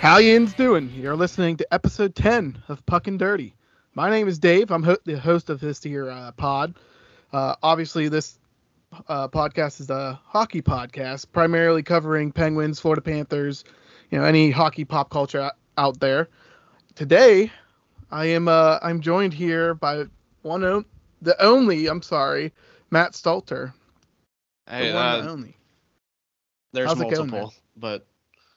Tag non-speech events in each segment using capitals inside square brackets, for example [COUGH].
How yins doing? You're listening to episode 10 of Puckin' Dirty. My name is Dave. I'm ho- the host of this here uh, pod. Uh, obviously, this uh, podcast is a hockey podcast, primarily covering Penguins, Florida Panthers, you know, any hockey pop culture out, out there. Today, I am uh, I'm joined here by one o- the only I'm sorry Matt Stalter. Hey, the one uh, only. there's how's multiple, but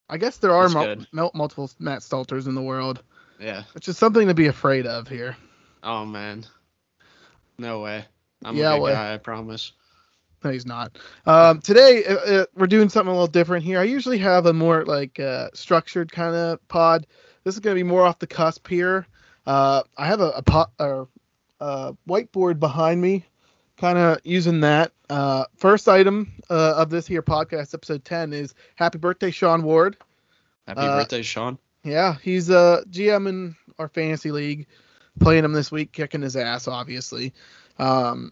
I guess there are mul- multiple Matt Stalters in the world, yeah. which is something to be afraid of here. Oh man, no way. I'm Yeah, a big way. guy, I promise. No, he's not. Um, today uh, uh, we're doing something a little different here. I usually have a more like uh, structured kind of pod. This is going to be more off the cusp here. Uh, I have a, a, po- or, uh, whiteboard behind me, kind of using that. Uh, first item uh, of this here podcast, episode 10, is Happy Birthday, Sean Ward. Happy Uh, birthday, Sean. Yeah, he's uh, GM in our fantasy league, playing him this week, kicking his ass, obviously. Um,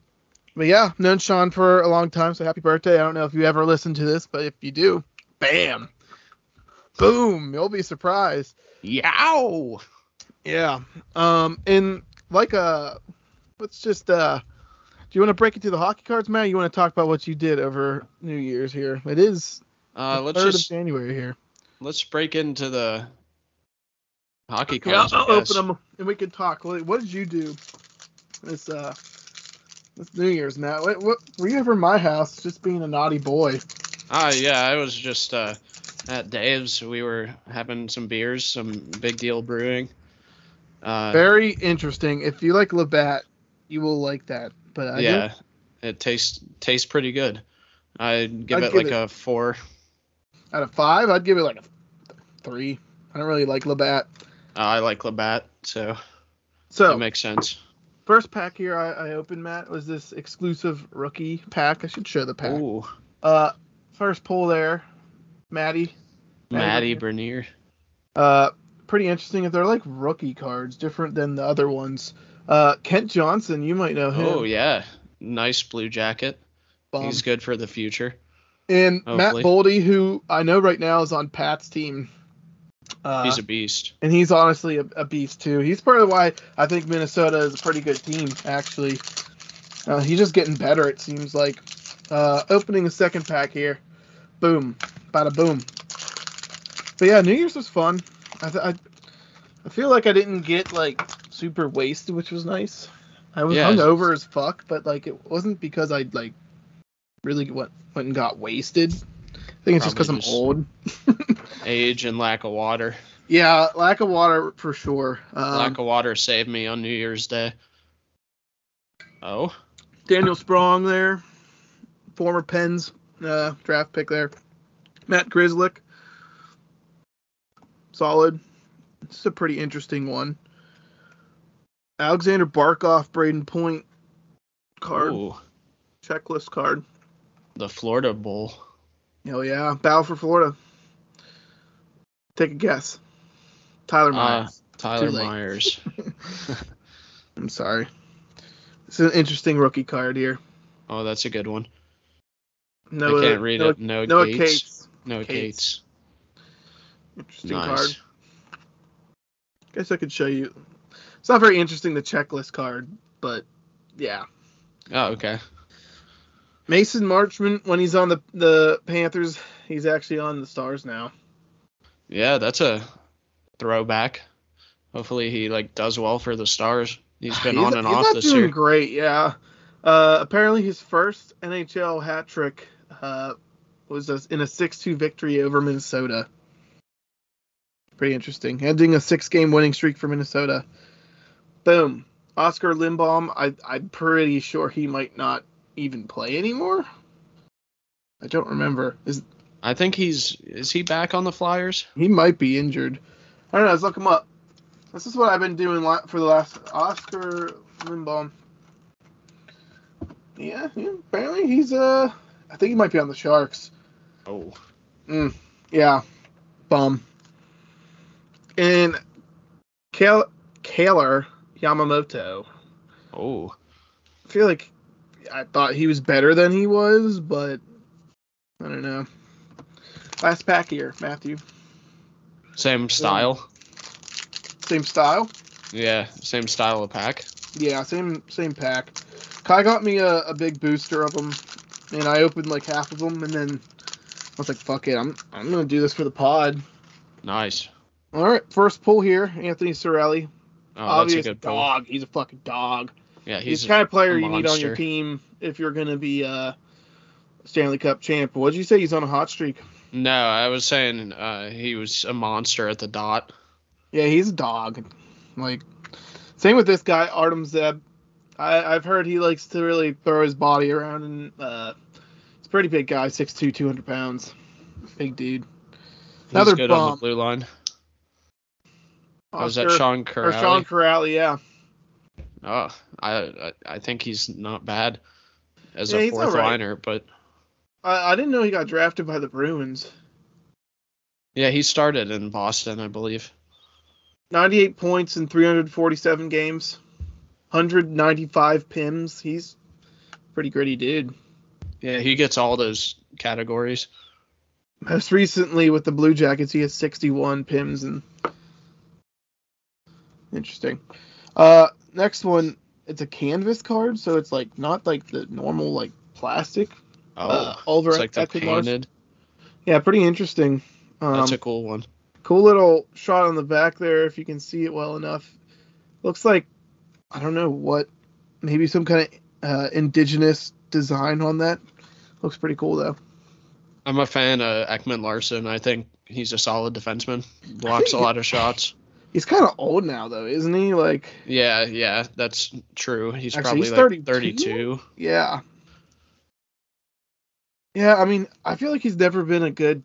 but yeah, known Sean for a long time, so happy birthday. I don't know if you ever listened to this, but if you do, bam, boom, you'll be surprised. Yow! Yeah. Um, and like uh, let's just uh, do you want to break it to the hockey cards, Matt? You want to talk about what you did over New Year's here? It is Uh, let's third just of January here. let's break into the hockey Yeah, cards. I I'll open them and we can talk. What, what did you do this uh this New Year's, Matt? What, what were you ever in my house just being a naughty boy? Ah, yeah, I was just uh, at Dave's. We were having some beers, some Big Deal Brewing. Uh, Very interesting. If you like Labatt, you will like that. But I yeah, don't- it tastes tastes pretty good. I'd give I'd it give like it- a four. out of five, I'd give it like a three. I don't really like Labatt. Uh, I like Labatt, so So that makes sense. first pack here I, I opened, Matt, was this exclusive rookie pack. I should show the pack. Ooh, Uh, first pull there, Maddie. Matty Beniers. Uh, pretty interesting. If they're like rookie cards, different than the other ones. Uh, Kent Johnson, you might know him. Oh yeah, nice blue jacket. Bum. He's good for the future. and Matt. Boldy, who I know right now is on Pat's team. Uh, He's a beast. and he's honestly a, a beast too. He's part of why I think Minnesota is a pretty good team. Actually, uh, he's just getting better. It seems like. Uh, opening a second pack here, boom, bada boom. But yeah, New Year's was fun. I th- I, I feel like I didn't get like super wasted, which was nice. I was Yeah. hungover as fuck, but like it wasn't because I like really went went and got wasted. I think it's just because I'm old. [LAUGHS] Age and lack of water. Yeah, lack of water for sure. Um, lack of water saved me on New Year's Day. Oh, Daniel Sprong there, former Pens uh, draft pick there. Matt Grzelcyk, solid. This is a pretty interesting one. Alexander Barkov, Brayden Point card, Ooh, checklist card. the Florida Bowl. Hell yeah, battle for Florida. Take a guess. Tyler Uh, Myers. Tyler late. Myers. [LAUGHS] I'm sorry. This is an interesting rookie card here. Oh, that's a good one. No, I can't read no, it. No Noah Gates. Cates. No. Gates. Interesting Nice. card. Guess I could show you. It's not very interesting the checklist card, but yeah. Oh, okay. Mason Marchment when he's on the the Panthers, he's actually on the Stars now. Yeah, that's a throwback. Hopefully he like does well for the Stars. He's been on and he's off not this doing year. great, yeah. Uh, apparently his first NHL hat trick uh, was a, in a 6-2 victory over Minnesota. Pretty interesting. Ending a six-game winning streak for Minnesota. Boom. Oskar Lindblom, I, I'm pretty sure he might not even play anymore. I don't remember. Is I think he's is he back on the Flyers? he might be injured? I don't know. Let's look him up. This is what I've been doing for the last Oskar Lindblom. Yeah, yeah, apparently he's uh, I think he might be on the Sharks. Oh, Mm, yeah, bum. And Kale, Kailer Yamamoto. oh, I feel like I thought he was better than he was, but I don't know. Last pack here, Matthew. Same style. Same style. Yeah, same style of pack. Yeah, same same pack. Kai got me a, a big booster of them, and I opened like half of them, and then I was like, "Fuck it, I'm I'm gonna do this for the pod." Nice. All right, first pull here, Anthony Cirelli. Oh, Obvious that's a good pull. dog. He's a fucking dog. Yeah, He's, he's the kind of player you need on your team if you're gonna be a Stanley Cup champ. What'd you say? He's on a hot streak. No, I was saying uh, he was a monster at the dot. Yeah, he's a dog. Like, same with this guy, Artem Zub. I, I've heard he likes to really throw his body around, and uh, he's a pretty big guy, 6'2", 200 pounds. Big dude. He's Another good on the blue line. Oh, was that Oscar- Sean Or Sean Kuraly, yeah. Oh, I, I I think he's not bad as Yeah, a fourth alright. liner, but I, I didn't know he got drafted by the Bruins. yeah, he started in Boston, I believe. 98 points in 347 games. 195 pims. He's a pretty gritty dude. Yeah, he gets all those categories. Most recently with the Blue Jackets, he has 61 pims and interesting. Uh, next one, it's a canvas card, so it's like not like the normal like plastic. Oh, uh, Oliver it's like the painted. Yeah, pretty interesting. Um, That's a cool one. cool little shot on the back there if you can see it well enough. Looks like I don't know what, maybe some kind of uh, indigenous design on that. Looks pretty cool though. I'm a fan of Ekman-Larsson. I think he's a solid defenseman. Blocks a lot of shots. He's kind of old now though, isn't he? Like, Yeah, yeah, that's true. He's Actually, probably he's like 32? 32. yeah. Yeah, I mean, I feel like he's never been a good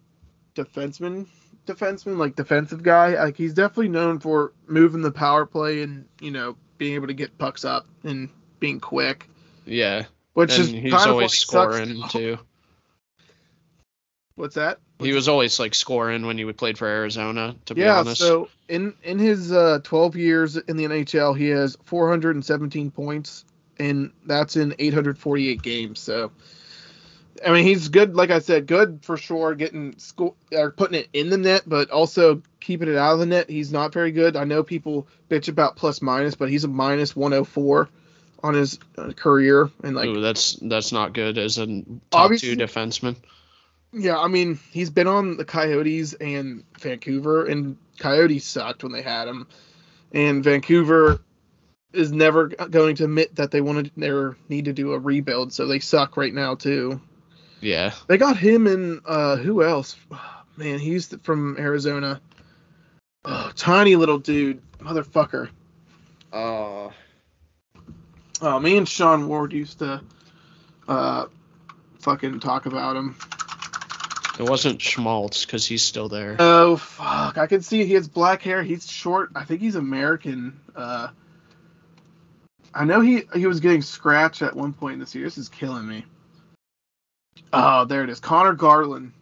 defenseman, defenseman like defensive guy. Like he's definitely known for moving the power play and you know being able to get pucks up and being quick, Yeah, which and is he's kind of always what sucks. scoring too. What's that? He was always like scoring when he would played for Arizona. To be yeah, honest, so in in his uh, 12 years in the NHL, he has 417 points, and that's in 848 games. So, I mean, he's good. Like I said, good for sure. Getting sco- or putting it in the net, but also keeping it out of the net. He's not very good. I know people bitch about plus minus, but he's a minus 104 on his uh, career, and like Ooh, that's that's not good as a top two defenseman. Yeah, I mean, he's been on the Coyotes and Vancouver, and Coyotes sucked when they had him, and Vancouver is never going to admit that they wanted they need to do a rebuild, so they suck right now too. Yeah, They got him and uh, who else? [SIGHS] Man, he's from Arizona. Oh, tiny little dude, motherfucker. uh, Oh, me and Sean Ward used to uh, fucking talk about him. It wasn't Schmaltz because he's still there. Oh fuck! I can see he has black hair. He's short. I think he's American. Uh, I know he he was getting scratched at one point in this year. This is killing me. Oh, there it is. Conor Garland.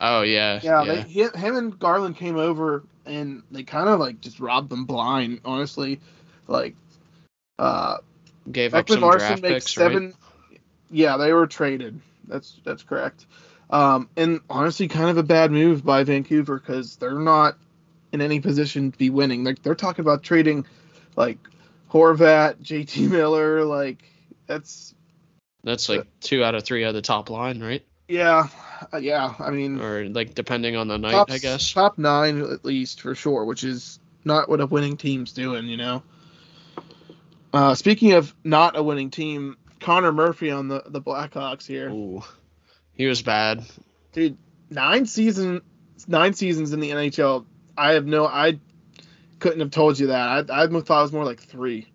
Oh yeah, Yeah, yeah. They, he, him and Garland came over and they kind of like just robbed them blind. Honestly, like uh, Gave up some Larsson draft picks, seven. right? Yeah, they were traded. That's that's correct. Um, and honestly, kind of a bad move by Vancouver because they're not in any position to be winning. Like they're talking about trading, like Horvat, JT [LAUGHS] Miller. Like that's That's like two out of three of the top line, right? yeah, uh, yeah. I mean, Or like depending on the night, top, I guess. top nine at least for sure, which is not what a winning team's doing. You know. Uh, speaking of not a winning team, Connor Murphy on the the Blackhawks here. Ooh, he was bad. dude nine season nine seasons in the nhl i have no i couldn't have told you that i, I thought it was more like three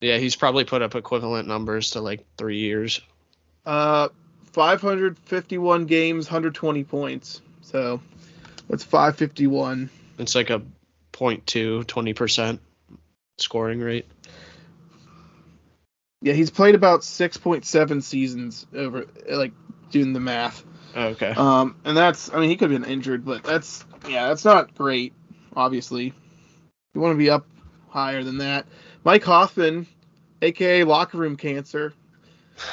Yeah, he's probably put up equivalent numbers to like three years. uh 551 games 120 points so that's 551 It's like a 0.2, 20% scoring rate. yeah he's played about 6.7 seasons over like doing the math Okay. um and that's i mean he could have been injured but that's yeah that's not great obviously you want to be up higher than that mike hoffman aka locker room cancer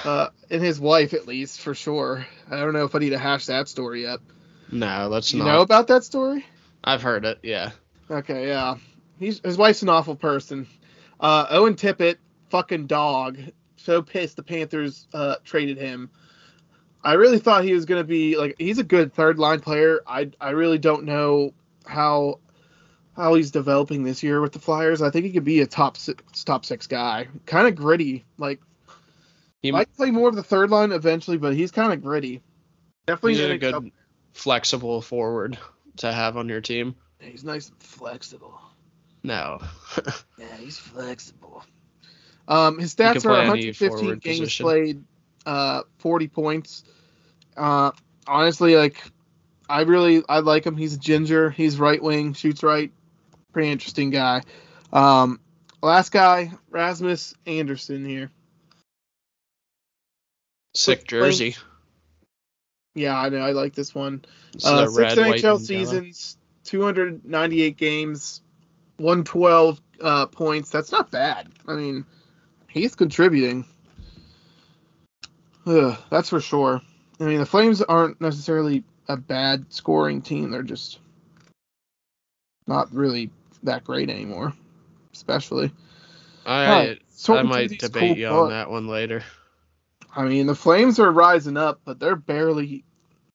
uh and his wife at least for sure i don't know if i need to hash that story up no, that's you not. You know about that story I've heard it. Yeah. Okay, yeah. He's his wife's an awful person. Uh, Owen Tippett, fucking dog. So pissed the Panthers uh, traded him. I really thought he was gonna be like he's a good third line player. I I really don't know how how he's developing this year with the Flyers. I think he could be a top six, top six guy. Kind of gritty. Like He might play more of the third line eventually, but he's kind of gritty. Definitely he's a good flexible forward to have on your team. He's nice and flexible. No. [LAUGHS] Yeah, he's flexible. Um, his stats are 115 games position. played, uh, 40 points. Uh, honestly, like I really I like him. He's a ginger. He's right wing, shoots right. Pretty interesting guy. Um, last guy, Rasmus Andersson here. Sick With jersey. Yeah, I know. I like this one. It's Uh, the six red, NHL and seasons, 298 games, 112 uh, points. That's not bad. I mean, he's contributing. Ugh, that's for sure. I mean, the Flames aren't necessarily a bad scoring team. They're just not really that great anymore, especially. I, so I might debate cool you on that one later. I mean, the Flames are rising up, but they're barely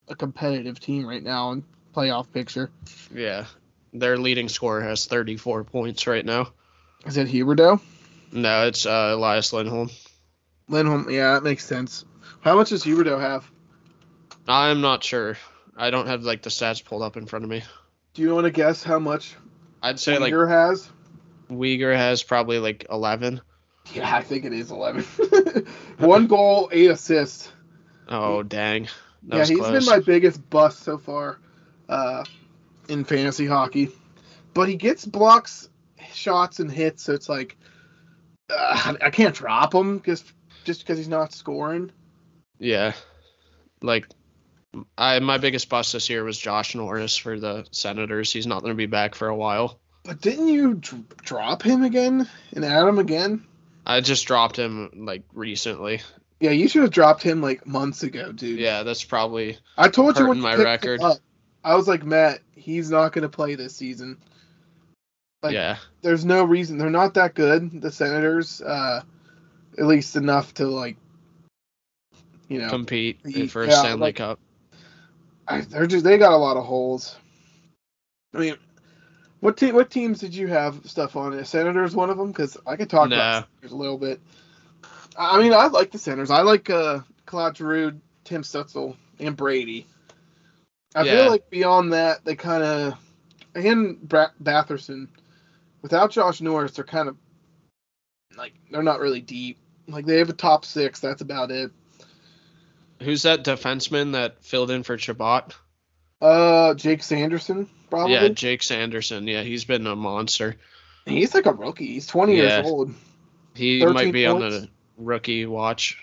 a competitive team right now in playoff picture. Yeah. Their leading scorer has 34 points right now. Is it Huberdeau? No, it's uh, Elias Lindholm. Lindholm, yeah, that makes sense. How much does Huberdeau have? I'm not sure. I don't have like the stats pulled up in front of me. Do you want to guess how much I'd say like Uyghur has? Uyghur has probably like 11. Yeah, I think it is 11. [LAUGHS] One goal, eight assists. Oh, dang. That yeah, he's close. been my biggest bust so far uh, in fantasy hockey. But he gets blocks, shots, and hits, so it's like uh, I can't drop him just just because he's not scoring. Yeah. Like I my biggest bust this year was Josh Norris for the Senators. He's not going to be back for a while. But didn't you dr- drop him again and add him again? I just dropped him like recently. Yeah, you should have dropped him like months ago, dude. Yeah, that's probably I told you when my him record. I was like, Matt, he's not going to play this season. Like, yeah. There's no reason. They're not that good. The Senators, uh, at least enough to like, you know, compete Ye- for a yeah, Stanley like- Cup. I, they're just they got a lot of holes. I mean, what te- what teams did you have stuff on? Is Senators one of them? Because I could talk No. about Senators a little bit. I I mean, I like the Senators. I like uh, Claude Giroux, Tim Stützle, and Brady. I Yeah. feel like beyond that, they kind of and Bra- Batherson. Without Josh Norris, they're kind of like they're not really deep. Like they have a top six. That's about it. Who's that defenseman that filled in for Chabot? Uh, Jake Sanderson, probably. Yeah, Jake Sanderson. Yeah, he's been a monster. He's like a rookie. He's 20 Yeah. years old. He might be on the rookie watch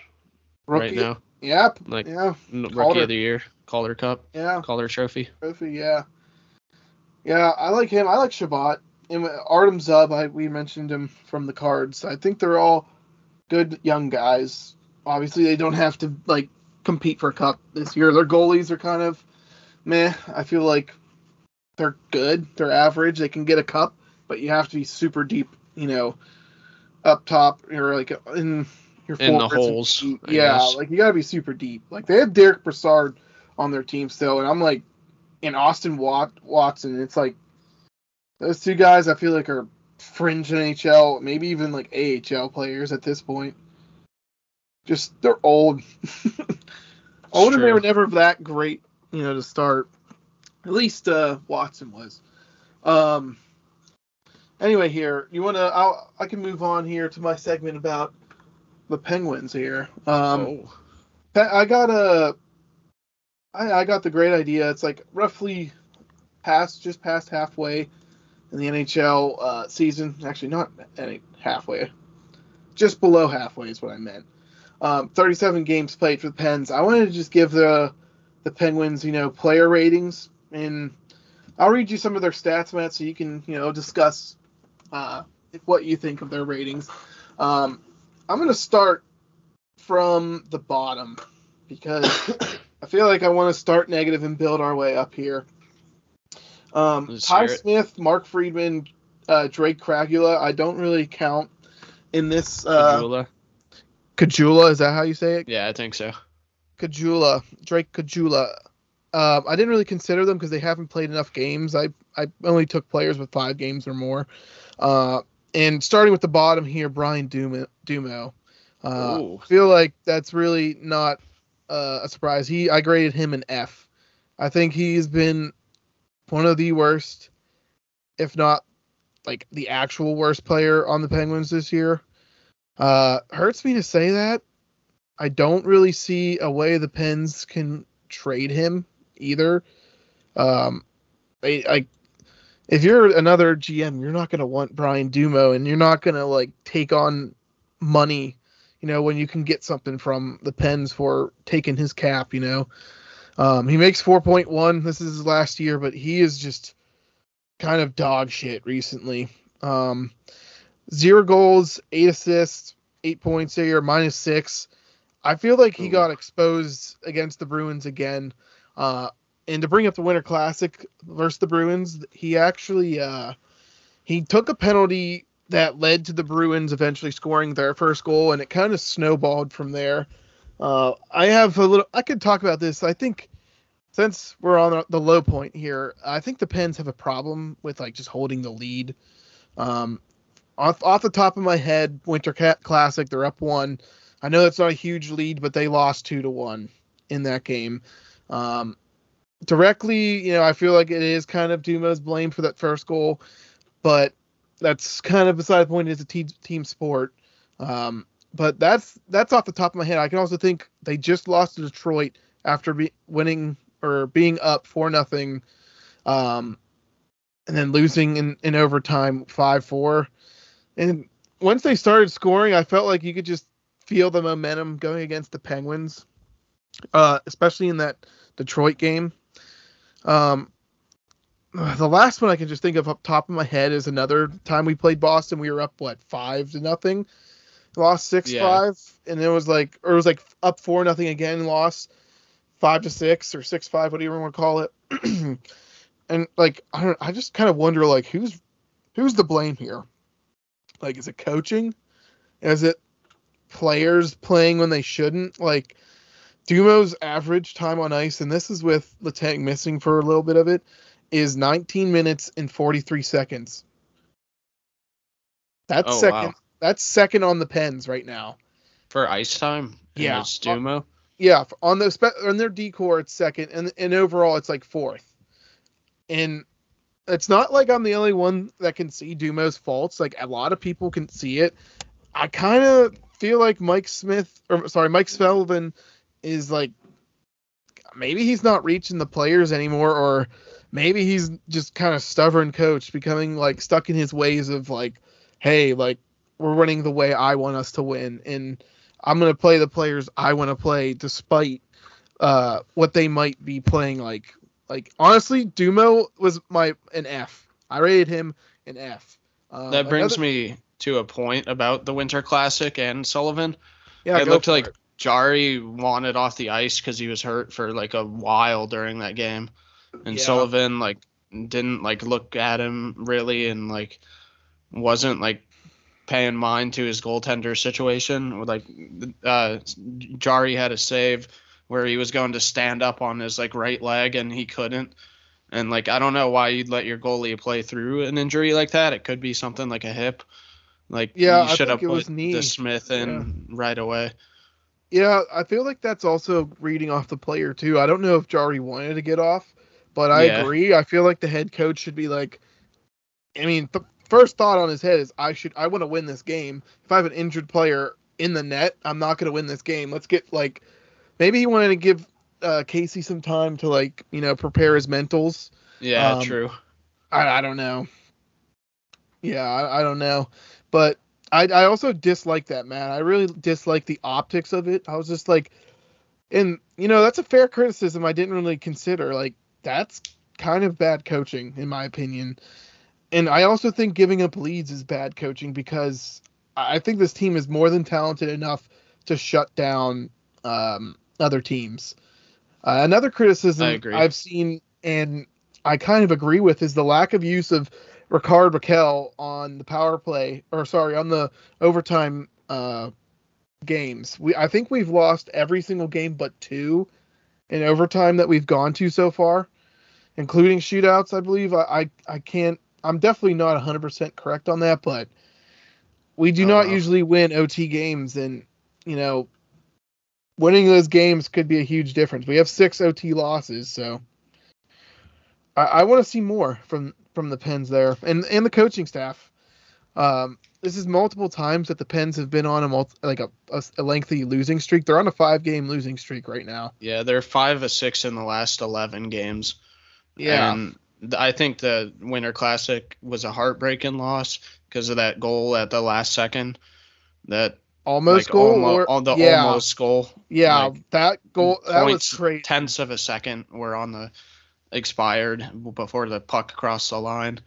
Rookie. right now. Yep. Like Yeah. rookie Calder. of the year, Calder Cup, Yeah. Calder Trophy. Trophy. Yeah. Yeah. I like him. I like Chabot. And Artem Zub. I we mentioned him from the cards. I think they're all good young guys. Obviously, they don't have to like compete for a cup this year. Their goalies are kind of meh. I feel like they're good. They're average. They can get a cup, but you have to be super deep. You know, up top or like in your In the holes, deep. Yeah, like you gotta be super deep. Like they have Derek Brassard on their team still, and I'm like, in Austin Wat- Watson, it's like those two guys. I feel like are fringe NHL, maybe even like AHL players at this point. Just they're old. [LAUGHS] old and they were never that great, you know, to start. At least uh, Watson was. Um. Anyway, here you wanna? I'll, I can move on here to my segment about the Penguins here. Um, oh, I got a, I, I got the great idea. It's like roughly past, just past halfway in the NHL uh, season. Actually, not any halfway, just below halfway is what I meant. Um, 37 games played for the Pens. I wanted to just give the the Penguins, you know, player ratings, and I'll read you some of their stats, Matt, so you can, you know, discuss uh, what you think of their ratings. Um, I'm gonna start from the bottom because [COUGHS] I feel like I want to start negative and build our way up here. Um, Ty. Smith, Mark Friedman, uh, Drake Caggiula. I don't really count in this. Uh. Caggiula, is that how you say it? Yeah, I think so. Caggiula, Drake Caggiula. Um, I didn't really consider them because they haven't played enough games. I I only took players with five games or more. Uh, and starting with the bottom here, Brian Dumo. Dumo. Uh, feel like that's really not uh, a surprise. He I graded him an F. I think he's been one of the worst, if not like the actual worst player on the Penguins this year. Uh, hurts me to say that. I don't really see a way the Pens can trade him either. Um, I, I if you're another GM, you're not gonna want Brian Dumo, and you're not gonna like take on money, you know, when you can get something from the Pens for taking his cap. You know, um, he makes 4.1. This is his last year, but he is just kind of dog shit recently. Um, zero goals, eight assists, eight points year, minus six. I feel like he got exposed against the Bruins again. Uh, and to bring up the Winter Classic versus the Bruins, he actually uh, he took a penalty that led to the Bruins eventually scoring their first goal, and it kind of snowballed from there. Uh, I have a little. I could talk about this. I think since we're on the low point here, I think the Pens have a problem with like just holding the lead. Um, off off the top of my head, Winter Cat Classic, they're up one. I know that's not a huge lead, but they lost two to one in that game. Um, directly, you know, I feel like it is kind of Dumo's blame for that first goal, but that's kind of beside the point. It's a team team sport. Um, but that's that's off the top of my head. I can also think they just lost to Detroit after be, winning or being up four nothing, um, and then losing in, in overtime five four. And once they started scoring, I felt like you could just feel the momentum going against the Penguins, uh, especially in that Detroit game. Um, the last one I can just think of up top of my head is another time we played Boston. We were up what five to nothing, lost six Yeah. five, and it was like or it was like up four nothing again, lost five to six or six five, whatever you want to call it. [CLEARS THROAT] and like I don't, I just kind of wonder like who's who's the blame here? Like is it coaching? Is it players playing when they shouldn't? Like Dumo's average time on ice, and this is with Letang missing for a little bit of it, is 19 minutes and 43 seconds. That's Oh, second. wow. That's second on the pens right now. For ice time? Yeah. Dumo? Yeah, on the on their decor it's second, and and overall it's like fourth. And it's not like I'm the only one that can see Dumo's faults. Like a lot of people can see it. I kind of feel like Mike Smith, or sorry, Mike Sullivan, is like maybe he's not reaching the players anymore, or maybe he's just kind of stubborn coach, becoming like stuck in his ways of like, hey, like we're running the way I want us to win, and I'm gonna play the players I want to play, despite uh, what they might be playing like. Like honestly, Dumo was my an F. I rated him an F. Uh, That brings another- me to a point about the Winter Classic and Sullivan. Yeah, it looked like it. Jarry wanted off the ice because he was hurt for like a while during that game, and Yeah. Sullivan like didn't like look at him really and like wasn't like paying mind to his goaltender situation. Like uh, Jarry had a save where he was going to stand up on his like right leg and he couldn't. And like I don't know why you'd let your goalie play through an injury like that. It could be something like a hip. Like Yeah, you I should think have it put the Smith in right away. Yeah, I feel like that's also reading off the player too. I don't know if Jarry wanted to get off, but I Yeah. agree. I feel like the head coach should be like, I mean, the first thought on his head is I should I want to win this game. If I have an injured player in the net, I'm not going to win this game. Let's get like maybe he wanted to give uh, Casey some time to like you know prepare his mentals. Yeah, Um, true. I, I don't know. Yeah, I, I don't know, but I I also dislike that man. I really dislike the optics of it. I was just like, and you know that's a fair criticism. I didn't really consider like that's kind of bad coaching in my opinion, and I also think giving up leads is bad coaching because I I think this team is more than talented enough to shut down um, other teams. Uh, another criticism. I've seen, and I kind of agree with is the lack of use of Rickard Rakell on the power play, or sorry, on the overtime uh, games. We I think we've lost every single game but two in overtime that we've gone to so far, including shootouts. I believe I I, I can't. I'm definitely not 100% correct on that, but we do Oh, not wow. usually win OT games, and you know, winning those games could be a huge difference. We have six OT losses, so I, I want to see more from from the Pens there and and the coaching staff. Um, this is multiple times that the Pens have been on a multi, like a, a, a lengthy losing streak. They're on a five game losing streak right now. Yeah, they're five of six in the last eleven games. Yeah, And I think the Winter Classic was a heartbreaking loss because of that goal at the last second. That almost like, goal or on the yeah, almost goal. yeah, like, that goal that was points, crazy. Tenths of a second were on the expired before the puck crossed the line.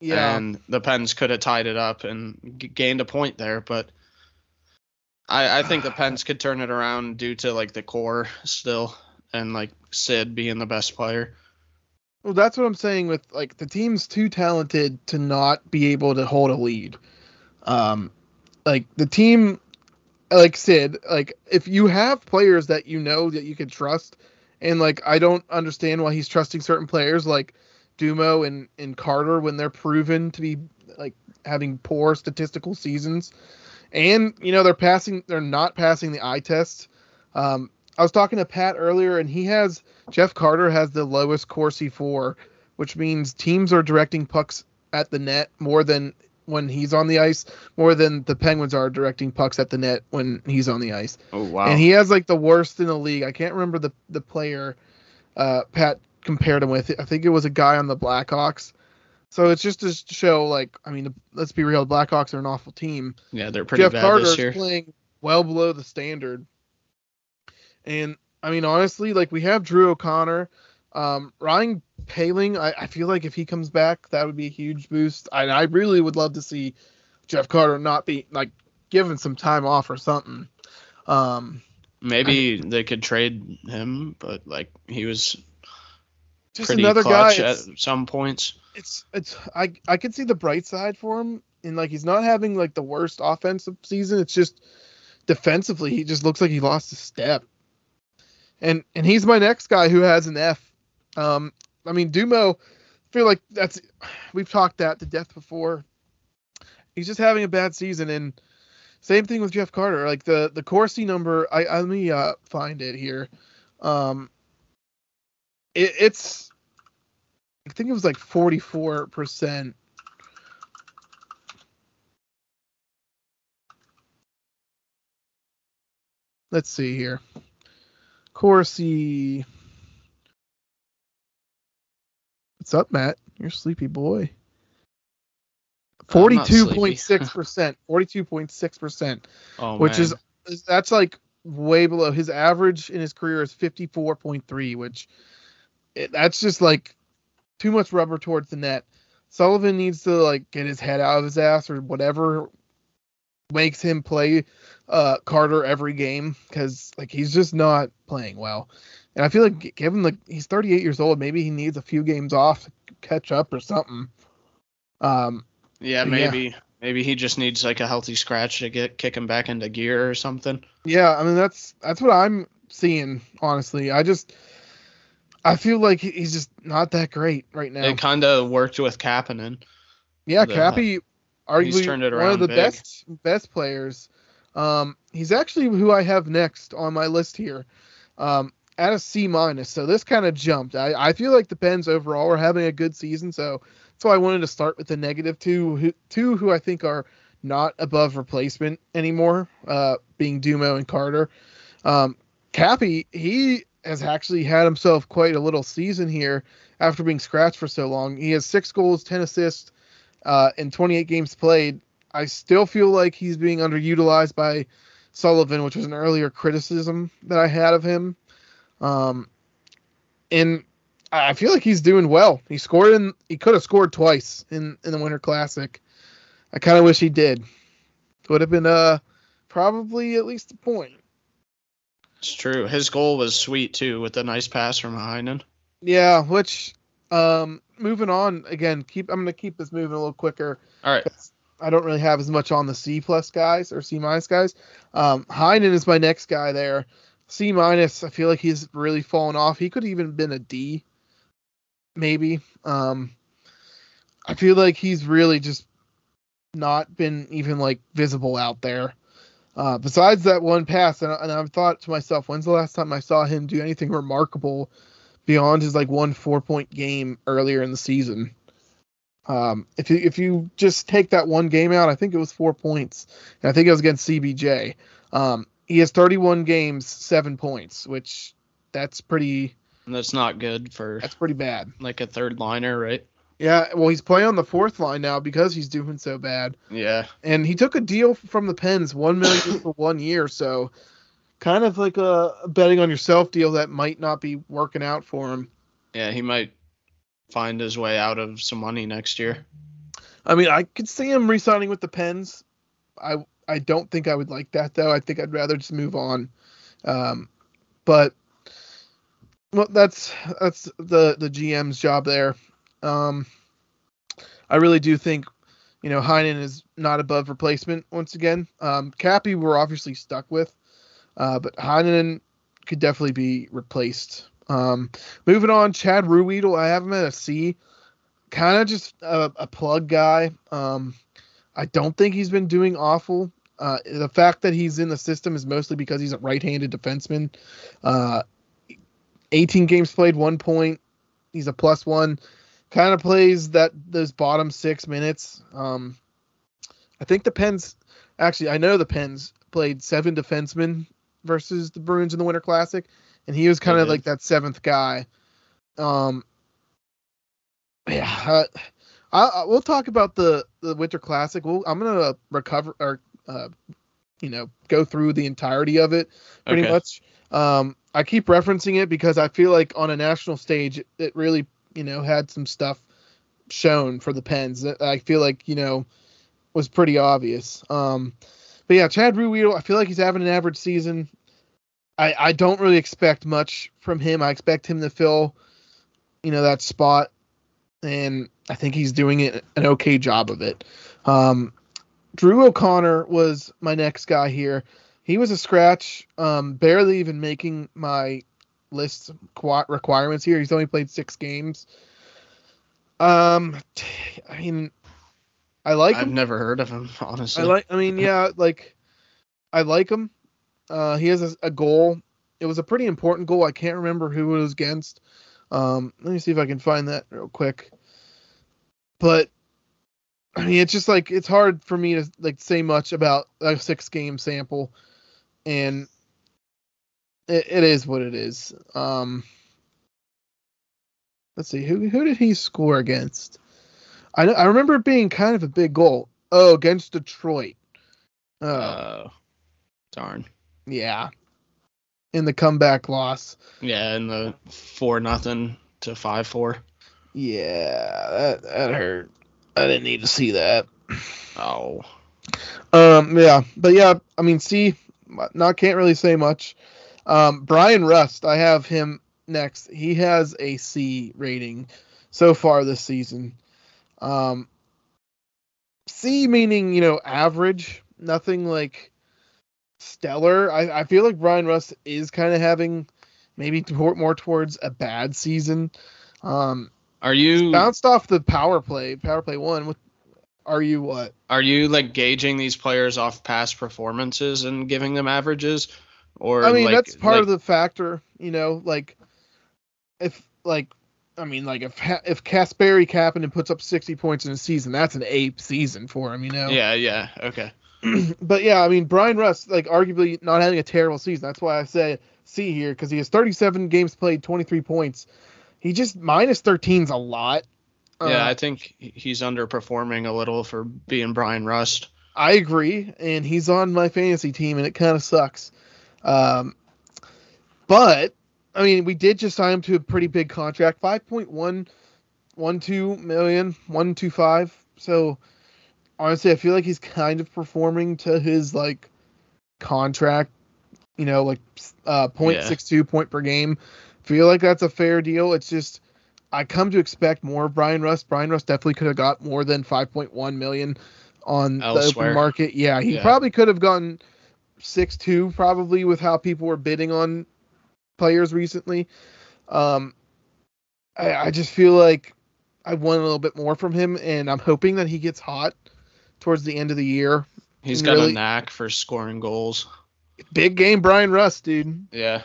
Yeah, and the Pens could have tied it up and g- gained a point there, but I, I think the Pens could turn it around due to like the core still and like Sid being the best player. Well, that's what I'm saying with like the team's too talented to not be able to hold a lead. Um, like the team, like Sid, like if you have players that you know that you can trust, and like I don't understand why he's trusting certain players like Dumo and and Carter when they're proven to be like having poor statistical seasons, and you know they're passing, they're not passing the eye test. Um, I was talking to Pat earlier, and he has Jeff Carter has the lowest Corsi for, which means teams are directing pucks at the net more than when he's on the ice, more than the Penguins are directing pucks at the net when he's on the ice. Oh wow. And he has like the worst in the league. I can't remember the the player uh, Pat compared him with. I think it was a guy on the Blackhawks. So it's just to show, like, I mean, let's be real, the Blackhawks are an awful team. yeah, they're pretty Jeff bad Carter this is year. playing well below the standard. And I mean, honestly, like we have Drew O'Connor, um, Ryan Poehling. I, I feel like if he comes back, that would be a huge boost. I, I really would love to see Jeff Carter not be like given some time off or something. Um, Maybe they could trade him, but like he was just pretty another guy. at some points. it's it's I I could see the bright side for him, and like he's not having like the worst offensive season. It's just defensively, he just looks like he lost a step. And and he's my next guy who has an F. Um, I mean Dumo, I feel like that's we've talked that to death before. He's just having a bad season, and same thing with Jeff Carter. Like the the Corsi number, I, I let me uh find it here. Um, it, it's I think it was like forty four percent. Let's see here. Corsi. What's up, Matt? You're a sleepy boy. I'm not Forty-two sleepy. point six percent. [LAUGHS] Forty-two point six percent, Oh which man. is that's like way below his average in his career is fifty-four point three, which it, that's just like too much rubber towards the net. Sullivan needs to like get his head out of his ass or whatever makes him play uh, Carter every game because like he's just not playing well. And I feel like given the he's 38 years old, maybe he needs a few games off to catch up or something. Um, yeah, yeah. maybe maybe he just needs like a healthy scratch to get kick him back into gear or something. yeah, I mean that's that's what I'm seeing. Honestly, I just I feel like he's just not that great right now. It kind of worked with Kapanen. Yeah, the- Cappy, arguably turned it one of the big. best best players. Um, he's actually who I have next on my list here, um, at a C minus. So this kind of jumped. I, I feel like the Pens overall are having a good season, so that's why I wanted to start with the negative two, who, two who I think are not above replacement anymore, uh, being Dumo and Carter. Um, Cappy, he has actually had himself quite a little season here after being scratched for so long. He has six goals, ten assists uh, in 28 games played. I still feel like he's being underutilized by Sullivan, which was an earlier criticism that I had of him. Um, and I feel like he's doing well. He scored in. He could have scored twice in in the Winter Classic. I kind of wish he did. Would have been uh probably at least a point. It's true. His goal was sweet too, with a nice pass from Heinen. Yeah, which um moving on again, keep I'm gonna keep this moving a little quicker. All right. I don't really have as much on the C plus guys or C minus guys. Um Heinen is my next guy there. C minus, I feel like he's really fallen off. He could even been a D, maybe. Um I feel like he's really just not been even like visible out there. Uh, besides that one pass, and, and I've thought to myself, when's the last time I saw him do anything remarkable beyond his like one four point game earlier in the season? Um, if you if you just take that one game out, I think it was four points, and I think it was against CBJ. Um, he has 31 games, seven points, which that's pretty That's not good for that's pretty bad. like a third liner, right? Yeah, well, he's playing on the fourth line now because he's doing so bad. Yeah. and he took a deal from the Pens, one million for one year. So, kind of like a betting on yourself deal that might not be working out for him. Yeah, he might find his way out of some money next year. I mean, I could see him re-signing with the Pens. I I don't think I would like that though. I think I'd rather just move on. Um, but well, that's that's the the GM's job there. Um, I really do think, you know, Heinen is not above replacement once again. Um, Cappy we're obviously stuck with, uh, but Heinen could definitely be replaced. Um, moving on, Chad Ruhwedel, I have him at a C. Kind of just a, a plug guy. Um, I don't think he's been doing awful. Uh, the fact that he's in the system is mostly because he's a right-handed defenseman. Uh, 18 games played, one point. He's a plus one. Kind of plays that those bottom six minutes. Um, I think the Pens, actually, I know the Pens played seven defensemen versus the Bruins in the Winter Classic, and he was kind of like that seventh guy. Um, yeah, uh, I, I, we'll talk about the the Winter Classic. We'll, I'm gonna recover or uh, you know go through the entirety of it pretty Okay. much. Um, I keep referencing it because I feel like on a national stage, it- really you know had some stuff shown for the Pens that I feel like you know was pretty obvious. Um, but yeah, Chad Ruhwedel, I feel like he's having an average season. I I don't really expect much from him. I expect him to fill you know that spot, and I think he's doing it an okay job of it. Um, Drew O'Connor was my next guy here. He was a scratch, um, barely even making my list requirements here. He's only played six games. Um, I mean, I like I've him. never heard of him, honestly. I like. I mean, yeah, like I like him. Uh, he has a, a goal. It was a pretty important goal. I can't remember who it was against. Um, let me see if I can find that real quick. But I mean, it's just like it's hard for me to like say much about a six game sample, and it, it is what it is. Um, let's see who who did he score against? I I remember it being kind of a big goal. Oh, against Detroit. Oh, Uh, darn. yeah. In the comeback loss. Yeah, in the four nothing to five four. Yeah, that that hurt. I didn't need to see that. Oh. Um, yeah, but yeah, I mean, see, not can't really say much. Um, Bryan Rust, I have him next. He has a C rating so far this season. Um, C meaning you know average, nothing like stellar. I, I feel like Bryan Rust is kind of having maybe tor- more towards a bad season. Um, Are you bounced off the power play, power play one. With are you what? are you like gauging these players off past performances and giving them averages? Or I mean, like, that's part like, of the factor, you know. Like, if like, I mean, like if if Kasperi Kapanen puts up sixty points in a season, that's an ape season for him, you know. Yeah, yeah, okay. [CLEARS THROAT] but yeah, I mean, Bryan Rust, like, arguably not having a terrible season. That's why I say see here because he has thirty-seven games played, twenty-three points. He just minus 13's a lot. Yeah, Uh, I think he's underperforming a little for being Bryan Rust. I agree, and he's on my fantasy team, and it kind of sucks. Um, but I mean, we did just sign him to a pretty big contract, five point one one two million, one two five. So honestly, I feel like he's kind of performing to his like contract. You know, like uh, point Yeah. six two point per game. Feel like that's a fair deal. It's just I come to expect more of Bryan Rust. Bryan Rust definitely could have got more than 5.1 million on the open market. Yeah, he Yeah. probably could have gotten six two probably with how people were bidding on players recently. Um, I, I just feel like I want a little bit more from him, and I'm hoping that he gets hot towards the end of the year. He's got really- a knack for scoring goals. Big game, Bryan Rust, dude. Yeah.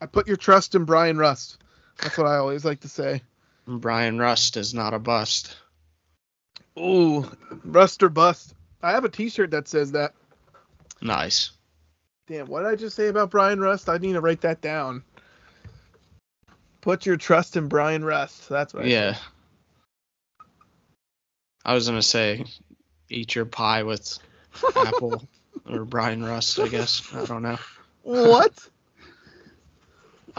I put your trust in Bryan Rust. That's what I always like to say. Bryan Rust is not a bust. Ooh, Rust or bust. I have a T-shirt that says that. Nice. Damn, what did I just say about Bryan Rust? I need to write that down. Put your trust in Bryan Rust. That's what. I Yeah. said. I was gonna say, eat your pie with [LAUGHS] Apple or Bryan Rust. I guess I don't know. What?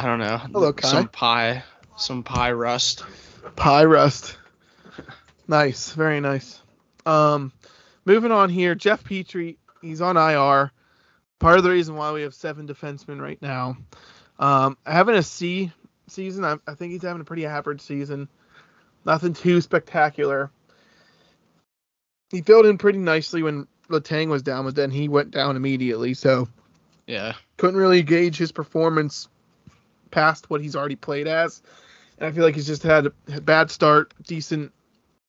I don't know. Hello, Kai. Some pie, some pie rust. Pie Rust. Nice, very nice. Um, moving on here, Jeff Petry. He's on IR. Part of the reason why we have seven defensemen right now. Um, having a C season. I, I think he's having a pretty average season. Nothing too spectacular. He filled in pretty nicely when Letang was down, but then he went down immediately. So Yeah. couldn't really gauge his performance past what he's already played as. And I feel like he's just had a bad start, decent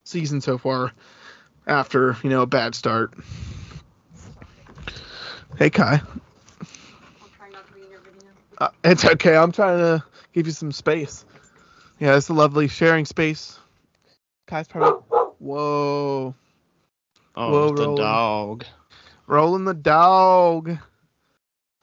season so far after, you know, a bad start. Hey, Kai. I'll try not to be in your video. Uh, it's okay. I'm trying to give you some space. Yeah, it's a lovely sharing space. Kai's probably. Whoa. Oh, Whoa, the Roland. dog. Rolling the dog.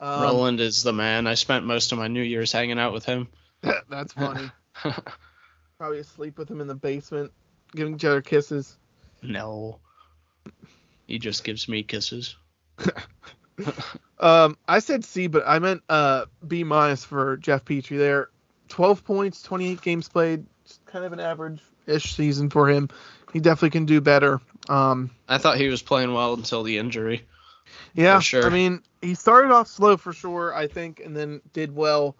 Um, Roland is the man. I spent most of my New Year's hanging out with him. [LAUGHS] That's funny. [LAUGHS] Probably asleep with him in the basement, giving each other kisses. no. He just gives me kisses. [LAUGHS] Um, I said C, but I meant uh B minus for Jeff Petry there. 12 points, 28 games played, kind of an average-ish season for him. He definitely can do better. Um, I thought he was playing well until the injury. Yeah, sure. I mean, he started off slow for sure, I think, and then did well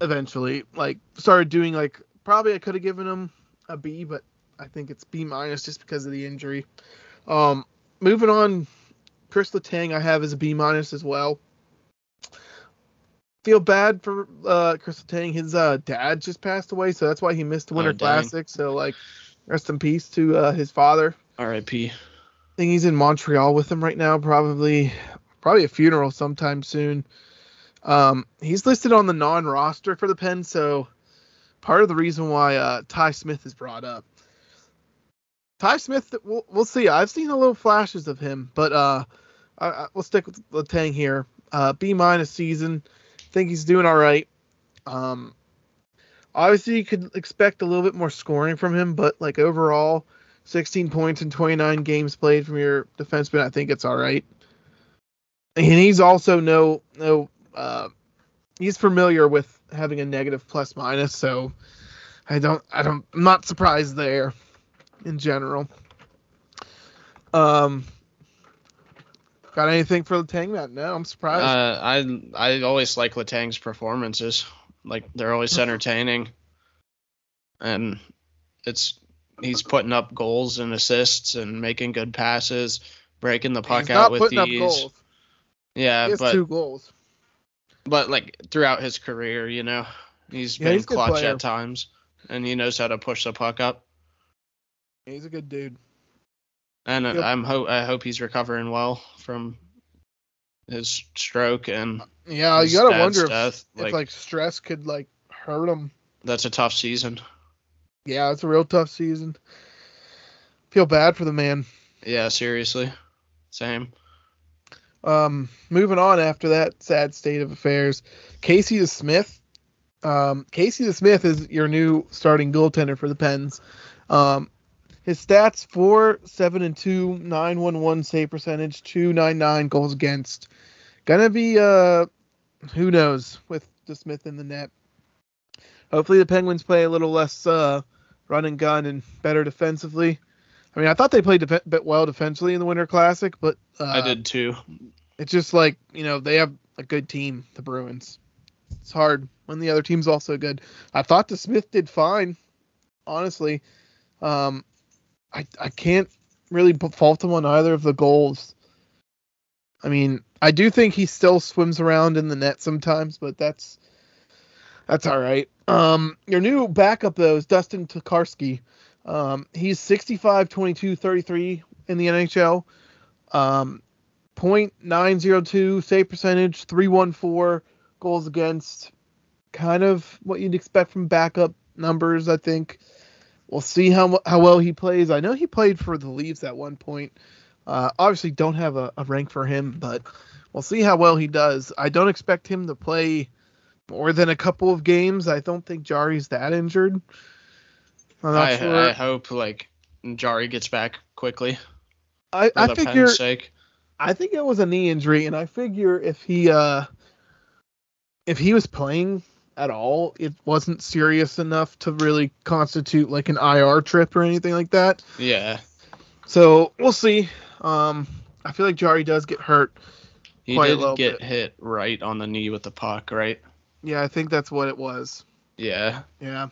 eventually. Like started doing like probably I could have given him a B, but I think it's B minus just because of the injury. Um, moving on, Chris Letang I have as a B minus as well. Feel bad for uh, Chris Letang. His uh, dad just passed away, so that's why he missed the Winter Oh. Classic. So like, rest in peace to uh, his father. R.I.P. Think he's in Montreal with him right now. Probably, probably a funeral sometime soon. Um, he's listed on the non-roster for the Pen, so part of the reason why uh, Ty Smith is brought up. Ty Smith, we'll, we'll see. I've seen a little flashes of him, but uh, I, I, we'll stick with Letang here. Uh, B minus season. Think he's doing all right. Um, obviously you could expect a little bit more scoring from him, but like overall, 16 points in 29 games played from your defenseman. I think it's all right. And he's also no no uh, he's familiar with having a negative plus minus, so I don't I don't I'm not surprised there in general. Um got anything for the Tang Matt? No, I'm surprised. Uh, I I always like Letang's performances. Like they're always [LAUGHS] entertaining, and it's he's putting up goals and assists and making good passes, breaking the puck he's out with ease. Yeah, He has but two goals. but like throughout his career, you know, he's Yeah, been he's clutch at times, and he knows how to push the puck up. He's a good dude. And Yep. I'm ho- I hope he's recovering well from his stroke, and uh, Yeah, His you gotta wonder if, if like- like stress could like hurt him. that's a tough season. Yeah, it's a real tough season. Feel bad for the man. Yeah, seriously, same. Um, moving on after that sad state of affairs, Casey DeSmith. Um, Casey DeSmith is your new starting goaltender for the Pens. Um, his stats: four, seven, and two, nine, one, one save percentage, two, nine, nine goals against. Gonna be uh, who knows with DeSmith in the net. Hopefully the Penguins play a little less uh, run and gun and better defensively. I mean, I thought they played def- bit well defensively in the Winter Classic, but uh, I did too. it's just like you know they have a good team, the Bruins. It's hard when the other team's also good. I thought DeSmith did fine, honestly. Um, I I can't really fault him on either of the goals. I mean, I do think he still swims around in the net sometimes, but that's that's all right. Um, your new backup though is Dustin Tokarski. Um, he's 65, 22, 33 in the NHL. Um, 0.902 save percentage, 314 goals against. Kind of what you'd expect from backup numbers, I think. We'll see how how well he plays. I know he played for the Leafs at one point. Uh, obviously, don't have a, a rank for him, but we'll see how well he does. I don't expect him to play more than a couple of games. I don't think Jarry's that injured. I, sure. I hope like Jarry gets back quickly I, I figure. I think it was a knee injury, and I figure if he uh if he was playing at all, it wasn't serious enough to really constitute like an IR trip or anything like that. Yeah, So we'll see. Um, I feel like Jarry does get hurt. he did get bit. hit right on the knee with the puck, right? Yeah, I think that's what it was. Yeah, Yeah.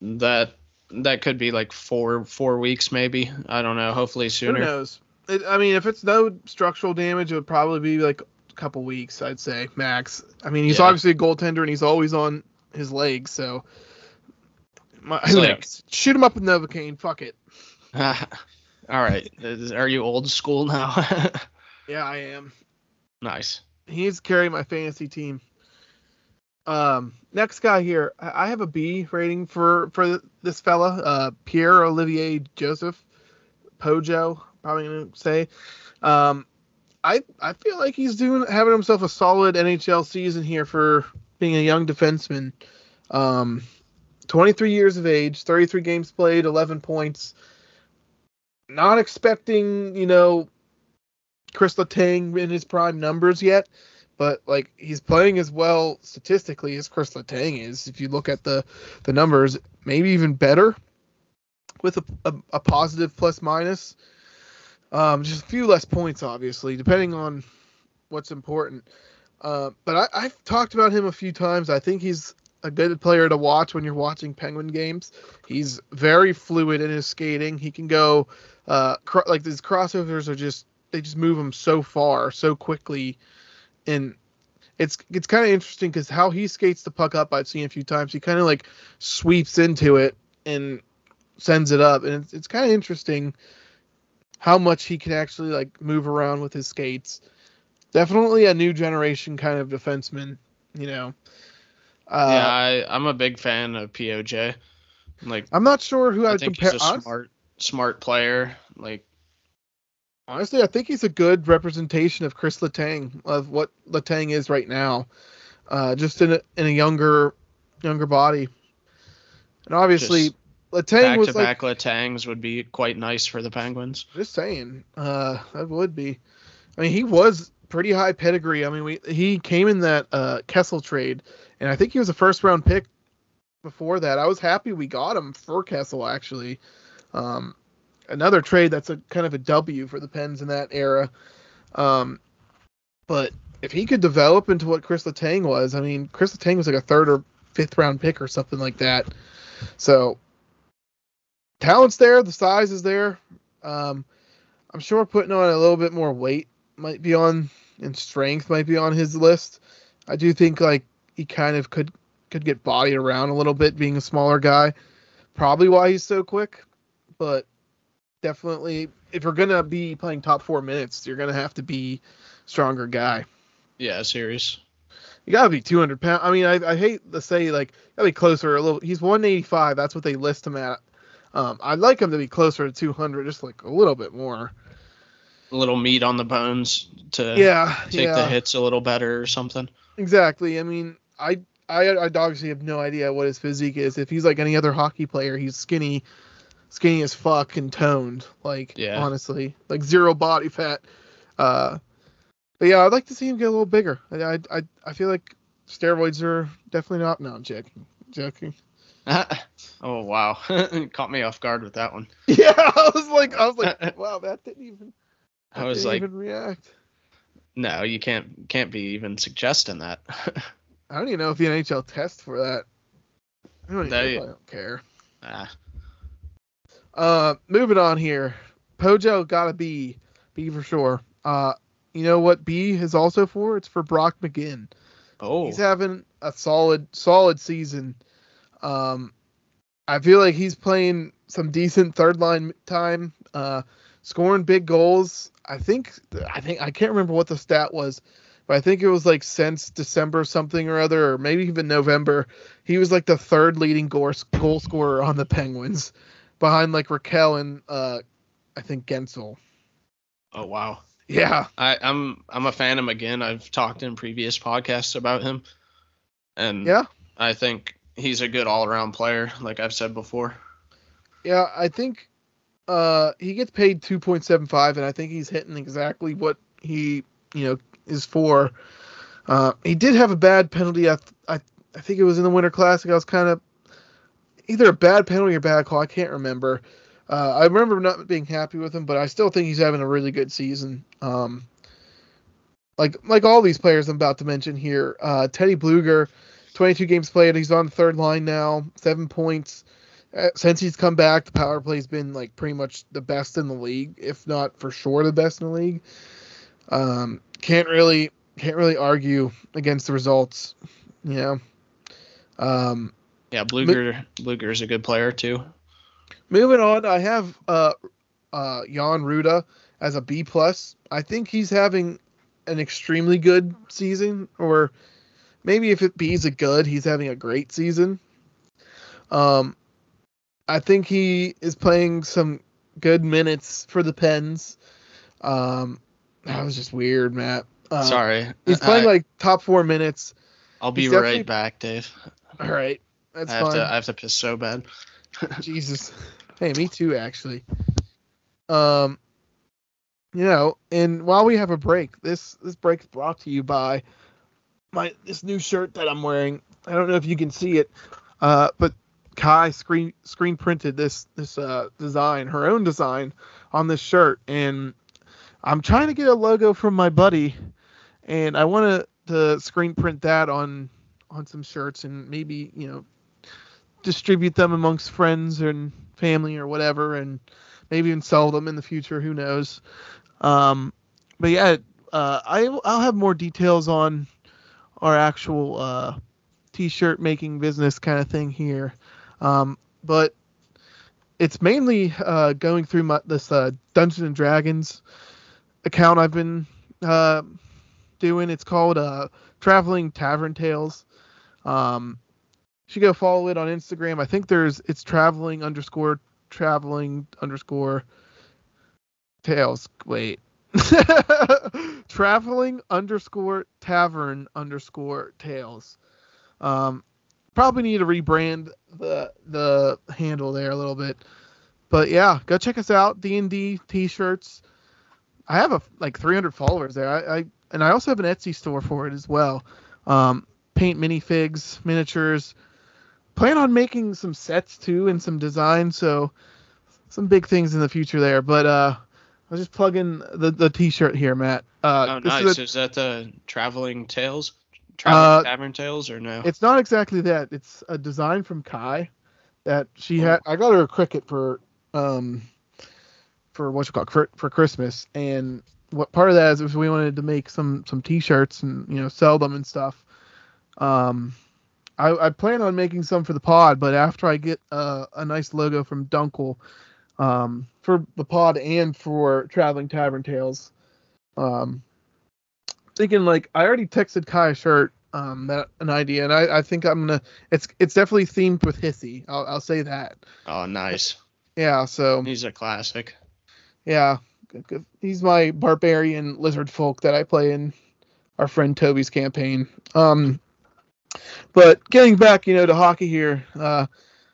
that that could be like four four weeks maybe. I don't know. Hopefully sooner. Who knows? It, I mean, if it's no structural damage, it would probably be like a couple weeks, I'd say max. I mean, he's Yeah. obviously a goaltender and he's always on his legs, so. My, who like- knows? Shoot him up with Novocaine. Fuck it. [LAUGHS] All right, are you old school now? [LAUGHS] Yeah, I am. nice. He's carrying my fantasy team. Um, next guy here, I have a B rating for for this fella, uh, Pierre Olivier Joseph Pojo. Probably gonna say. Um, I I feel like he's doing having himself a solid NHL season here for being a young defenseman. Um, 23 years of age, 33 games played, 11 points. Not expecting, you know, Chris Letang in his prime numbers yet, but like he's playing as well statistically as Chris Letang is. If you look at the the numbers, maybe even better with a, a, a positive plus minus. Um, just a few less points, obviously, depending on what's important. Uh, but I, I've talked about him a few times. I think he's a good player to watch when you're watching Penguin games. He's very fluid in his skating. He can go uh, cr- like his crossovers are just they just move him so far so quickly, and it's it's kind of interesting because how he skates the puck up I've seen a few times. He kind of like sweeps into it and sends it up, and it's it's kind of interesting how much he can actually like move around with his skates. Definitely a new generation kind of defenseman, you know. Uh, yeah, I, I'm a big fan of POJ. Like, I'm not sure who I I'd think compare. he's a smart, smart player. Like, honestly, I think he's a good representation of Chris Letang of what Letang is right now, uh, just in a in a younger younger body. And obviously, Just Letang back was to like back Letangs would be quite nice for the Penguins. just saying, uh, that would be. I mean, he was pretty high pedigree. I mean, we he came in that uh, Kessel trade, and I think he was a first round pick before that. I was happy we got him for Kessel actually. Um, another trade that's a kind of a W for the Pens in that era. Um, but if he could develop into what Chris Letang was, I mean, Chris Letang was like a third or fifth round pick or something like that. So talent's there, the size is there. Um, I'm sure putting on a little bit more weight might be on, and strength might be on his list. I do think like he kind of could could get bodied around a little bit, being a smaller guy. Probably why he's so quick, but definitely if you're gonna be playing top four minutes, you're gonna have to be stronger guy. Yeah, serious. You gotta be 200 pounds. I mean, I, I hate to say like gotta be closer a little. He's 185. That's what they list him at. Um, I'd like him to be closer to 200, just like a little bit more. A little meat on the bones to Yeah, take yeah, the hits a little better or something. exactly. I mean, I, I, I obviously have no idea what his physique is. If he's like any other hockey player, he's skinny, skinny as fuck and toned. Like, Yeah. honestly, like zero body fat. Uh, but yeah, I'd like to see him get a little bigger. I, I, I, feel like steroids are definitely not. No, I'm joking. Joking. [LAUGHS] oh wow, [LAUGHS] caught me off guard with that one. [LAUGHS] Yeah, I was like, I was like, wow, that didn't even. I was didn't like, even react. no, you can't can't be even suggesting that. I don't even know if the NHL tests for that. I don't, even, They- I don't care. Ah, Uh, moving on here. Pojo gotta be a B. B for sure. Uh, you know what B is also for? It's for Brock McGinn. oh, He's having a solid, solid season. Um, I feel like he's playing some decent third line time, uh, scoring big goals. I think, I think I can't remember what the stat was, but I think it was like since December something or other, or maybe even November. He was like the third leading goal goal scorer on the Penguins, behind like Rakell and uh, I think Guentzel. oh wow. Yeah, I, I'm I'm a fan of him again. I've talked in previous podcasts about him, and Yeah. I think he's a good all around player, like I've said before. Yeah, I think uh he gets paid 2.75 and I think he's hitting exactly what he, you know, is for. Uh he did have a bad penalty. I I, I think it was in the Winter Classic. I was kind of either a bad penalty or bad call. I can't remember. Uh, I remember not being happy with him, but I still think he's having a really good season. Um, like like all these players I'm about to mention here. Uh, Teddy Blueger, 22 games played. He's on the third line now, seven points. Uh, since he's come back, the power play's been like pretty much the best in the league, if not for sure the best in the league. Um, can't really can't really argue against the results. You know. Um, Yeah, Blueger Blueger is a good player too. Moving on, I have uh uh Jan Rutta as a B plus. I think he's having an extremely good season, or maybe if it B's a good, he's having a great season. Um, I think he is playing some good minutes for the Pens. Um, that was just weird, Matt. Uh, Sorry, he's playing I, like top four minutes. I'll be right back, Dave. All right, that's I have fine. to I have to piss so bad. [LAUGHS] Jesus. Hey, me too, actually. Um, you know, and while we have a break, this this break is brought to you by my this new shirt that I'm wearing. I don't know if you can see it, uh, but Kai screen screen printed this this uh design, her own design, on this shirt, and I'm trying to get a logo from my buddy, and I want to to screen print that on on some shirts and maybe you know distribute them amongst friends and family or whatever, and maybe even sell them in the future. Who knows? Um, but yeah, uh, I I'll have more details on our actual uh, t-shirt making business kind of thing here. Um, but it's mainly uh, going through my this uh, Dungeons and Dragons account I've been uh, doing. It's called uh, Traveling Tavern Tales. Um, should go follow it on Instagram. I think there's it's traveling underscore traveling underscore tales. Wait. [LAUGHS] traveling underscore tavern underscore tales. Um, probably need to rebrand the the handle there a little bit. But yeah, go check us out. D and D t-shirts. I have a like 300 followers there. I, I and I also have an Etsy store for it as well. Um, paint minifigs, miniatures. Plan on making some sets too and some designs. So some big things in the future there. But uh, I was just plugging the the t-shirt here, Matt. Uh, Oh, this is nice. a- Is that the traveling tales? Traveling Uh, tavern tales or no? It's not exactly that. It's a design from Kai that she had. I got her a Cricut for um for what you call for, for Christmas, and what part of that is, is we wanted to make some some T-shirts and you know sell them and stuff. Um, I, I plan on making some for the pod, but after I get uh, a nice logo from Dunkel, um, for the pod and for Traveling Tavern Tales, um, thinking like I already texted Kai a shirt um that an idea and I, I think I'm gonna it's it's definitely themed with Hissy. I'll I'll say that. oh, nice. Yeah, so He's a classic. yeah. good- good. He's my barbarian lizard folk that I play in our friend Toby's campaign. Um but getting back, you know, to hockey here, uh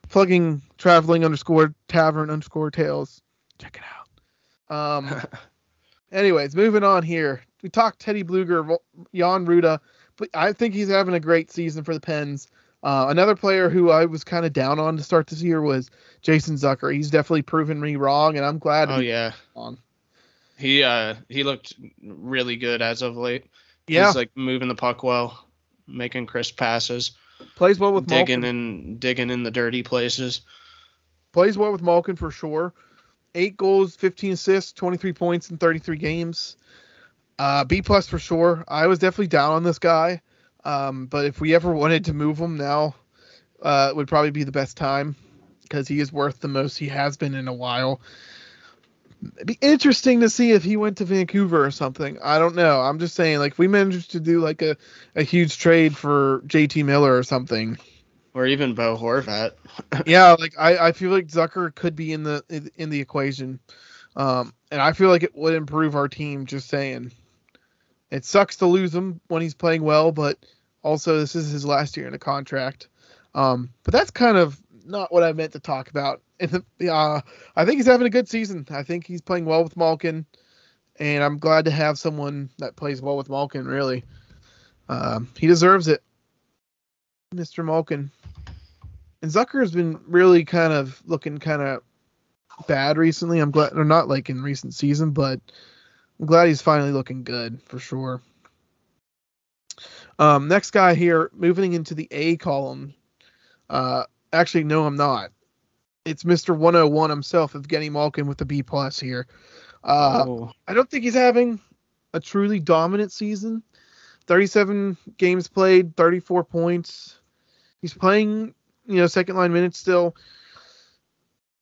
plugging traveling underscore tavern underscore tales. Check it out. Um [LAUGHS] anyways, moving on here. We talked Teddy Blueger, Jan Rutta, but I think he's having a great season for the Pens. Uh, another player who I was kind of down on to start this year was Jason Zucker. He's definitely proven me wrong, and I'm glad. oh he's yeah. on. He uh he looked really good as of late. Yeah, He's like moving the puck well. Making crisp passes, Plays well with digging Malkin. in digging in the dirty places. Plays well with Malkin for sure. Eight goals, 15 assists, 23 points in 33 games. Uh, B plus for sure. I was definitely down on this guy, um, but if we ever wanted to move him now, uh, would probably be the best time because he is worth the most he has been in a while. It'd be interesting to see if he went to Vancouver or something. I don't know. I'm just saying, like, if we managed to do like a, a huge trade for JT Miller or something. Or even Bo Horvat. [LAUGHS] yeah, like I, I feel like Zucker could be in the in, in the equation, um, and I feel like it would improve our team. Just saying, it sucks to lose him when he's playing well, but also this is his last year in a contract. Um, but that's kind of not what I meant to talk about. The, uh, I think he's having a good season. I think he's playing well with Malkin, and I'm glad to have someone that plays well with Malkin. Really, um, he deserves it, Mr. Malkin. And Zucker has been really kind of looking kind of bad recently. I'm glad, or not like in recent season, but I'm glad he's finally looking good for sure. Um, next guy here, moving into the A column. Uh, actually, no, I'm not. It's Mr. 101 himself, Evgeny Malkin with the B plus here. Uh, oh, I don't think he's having a truly dominant season. 37 games played, 34 points. He's playing, you know, second line minutes still.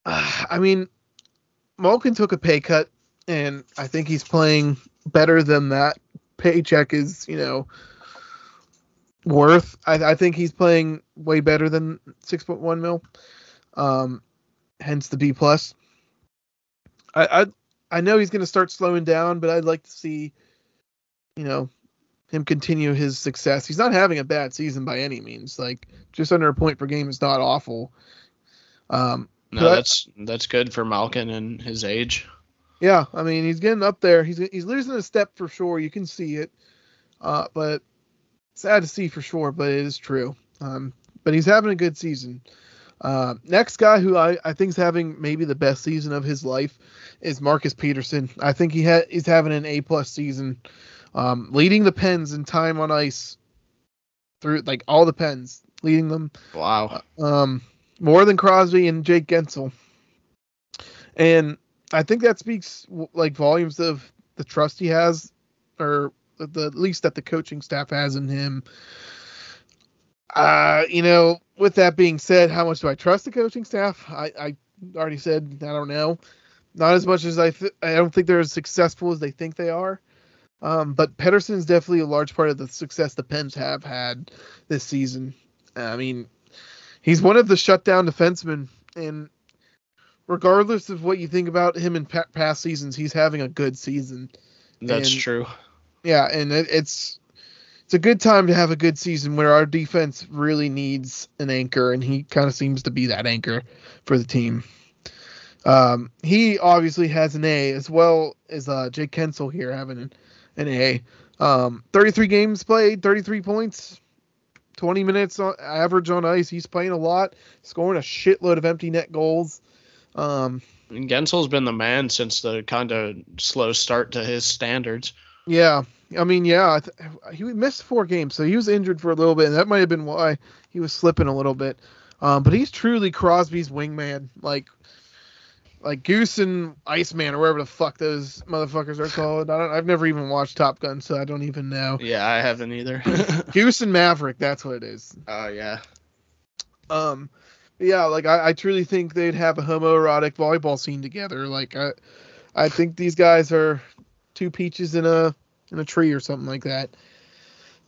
Uh, [SIGHS] I mean, Malkin took a pay cut, and I think he's playing better than that paycheck is, you know, worth. I, I think he's playing way better than 6.1 mil. Um, hence the B plus. I, I I know he's going to start slowing down, but I'd like to see, you know, him continue his success. He's not having a bad season by any means. Like just under a point per game is not awful. Um, no, that's that's good for Malkin and his age. yeah, I mean he's getting up there. He's he's losing a step for sure. You can see it, uh, but sad to see for sure. But it is true. Um, but he's having a good season. Uh, next guy who I, I think is having maybe the best season of his life is Marcus Pettersson. I think he had he's having an A plus season, um, leading the Pens in time on ice through like all the Pens, leading them Wow. um, more than Crosby and Jake Guentzel. And I think that speaks like volumes of the trust he has, or the at least that the coaching staff has in him. Uh, you know, with that being said, how much do I trust the coaching staff? I, I already said I don't know. Not as much as I th- I don't think they're as successful as they think they are. Um, but Pettersson is definitely a large part of the success the Pens have had this season. I mean, he's one of the shutdown defensemen, and regardless of what you think about him in pa- past seasons, he's having a good season. That's and- true. Yeah, and it, it's it's a good time to have a good season where our defense really needs an anchor, and he kind of seems to be that anchor for the team. Um, he obviously has an A as well as uh, Jake Guentzel here having an, an A. Um, 33 games played, 33 points, 20 minutes on average on ice. He's playing a lot, scoring a shitload of empty net goals. Um, And Guentzel's been the man since the kind of slow start to his standards. Yeah, I mean, yeah, I th- he missed four games, so he was injured for a little bit, and that might have been why he was slipping a little bit. Um, but he's truly Crosby's wingman, like, like Goose and Iceman or whatever the fuck those motherfuckers are called. I don't, I've never even watched Top Gun, so I don't even know. Yeah, I haven't either. [LAUGHS] Goose and Maverick, that's what it is. Oh yeah. Um, yeah, like I, I truly think they'd have a homoerotic volleyball scene together. Like I, I think these guys are two peaches in a in a tree or something like that.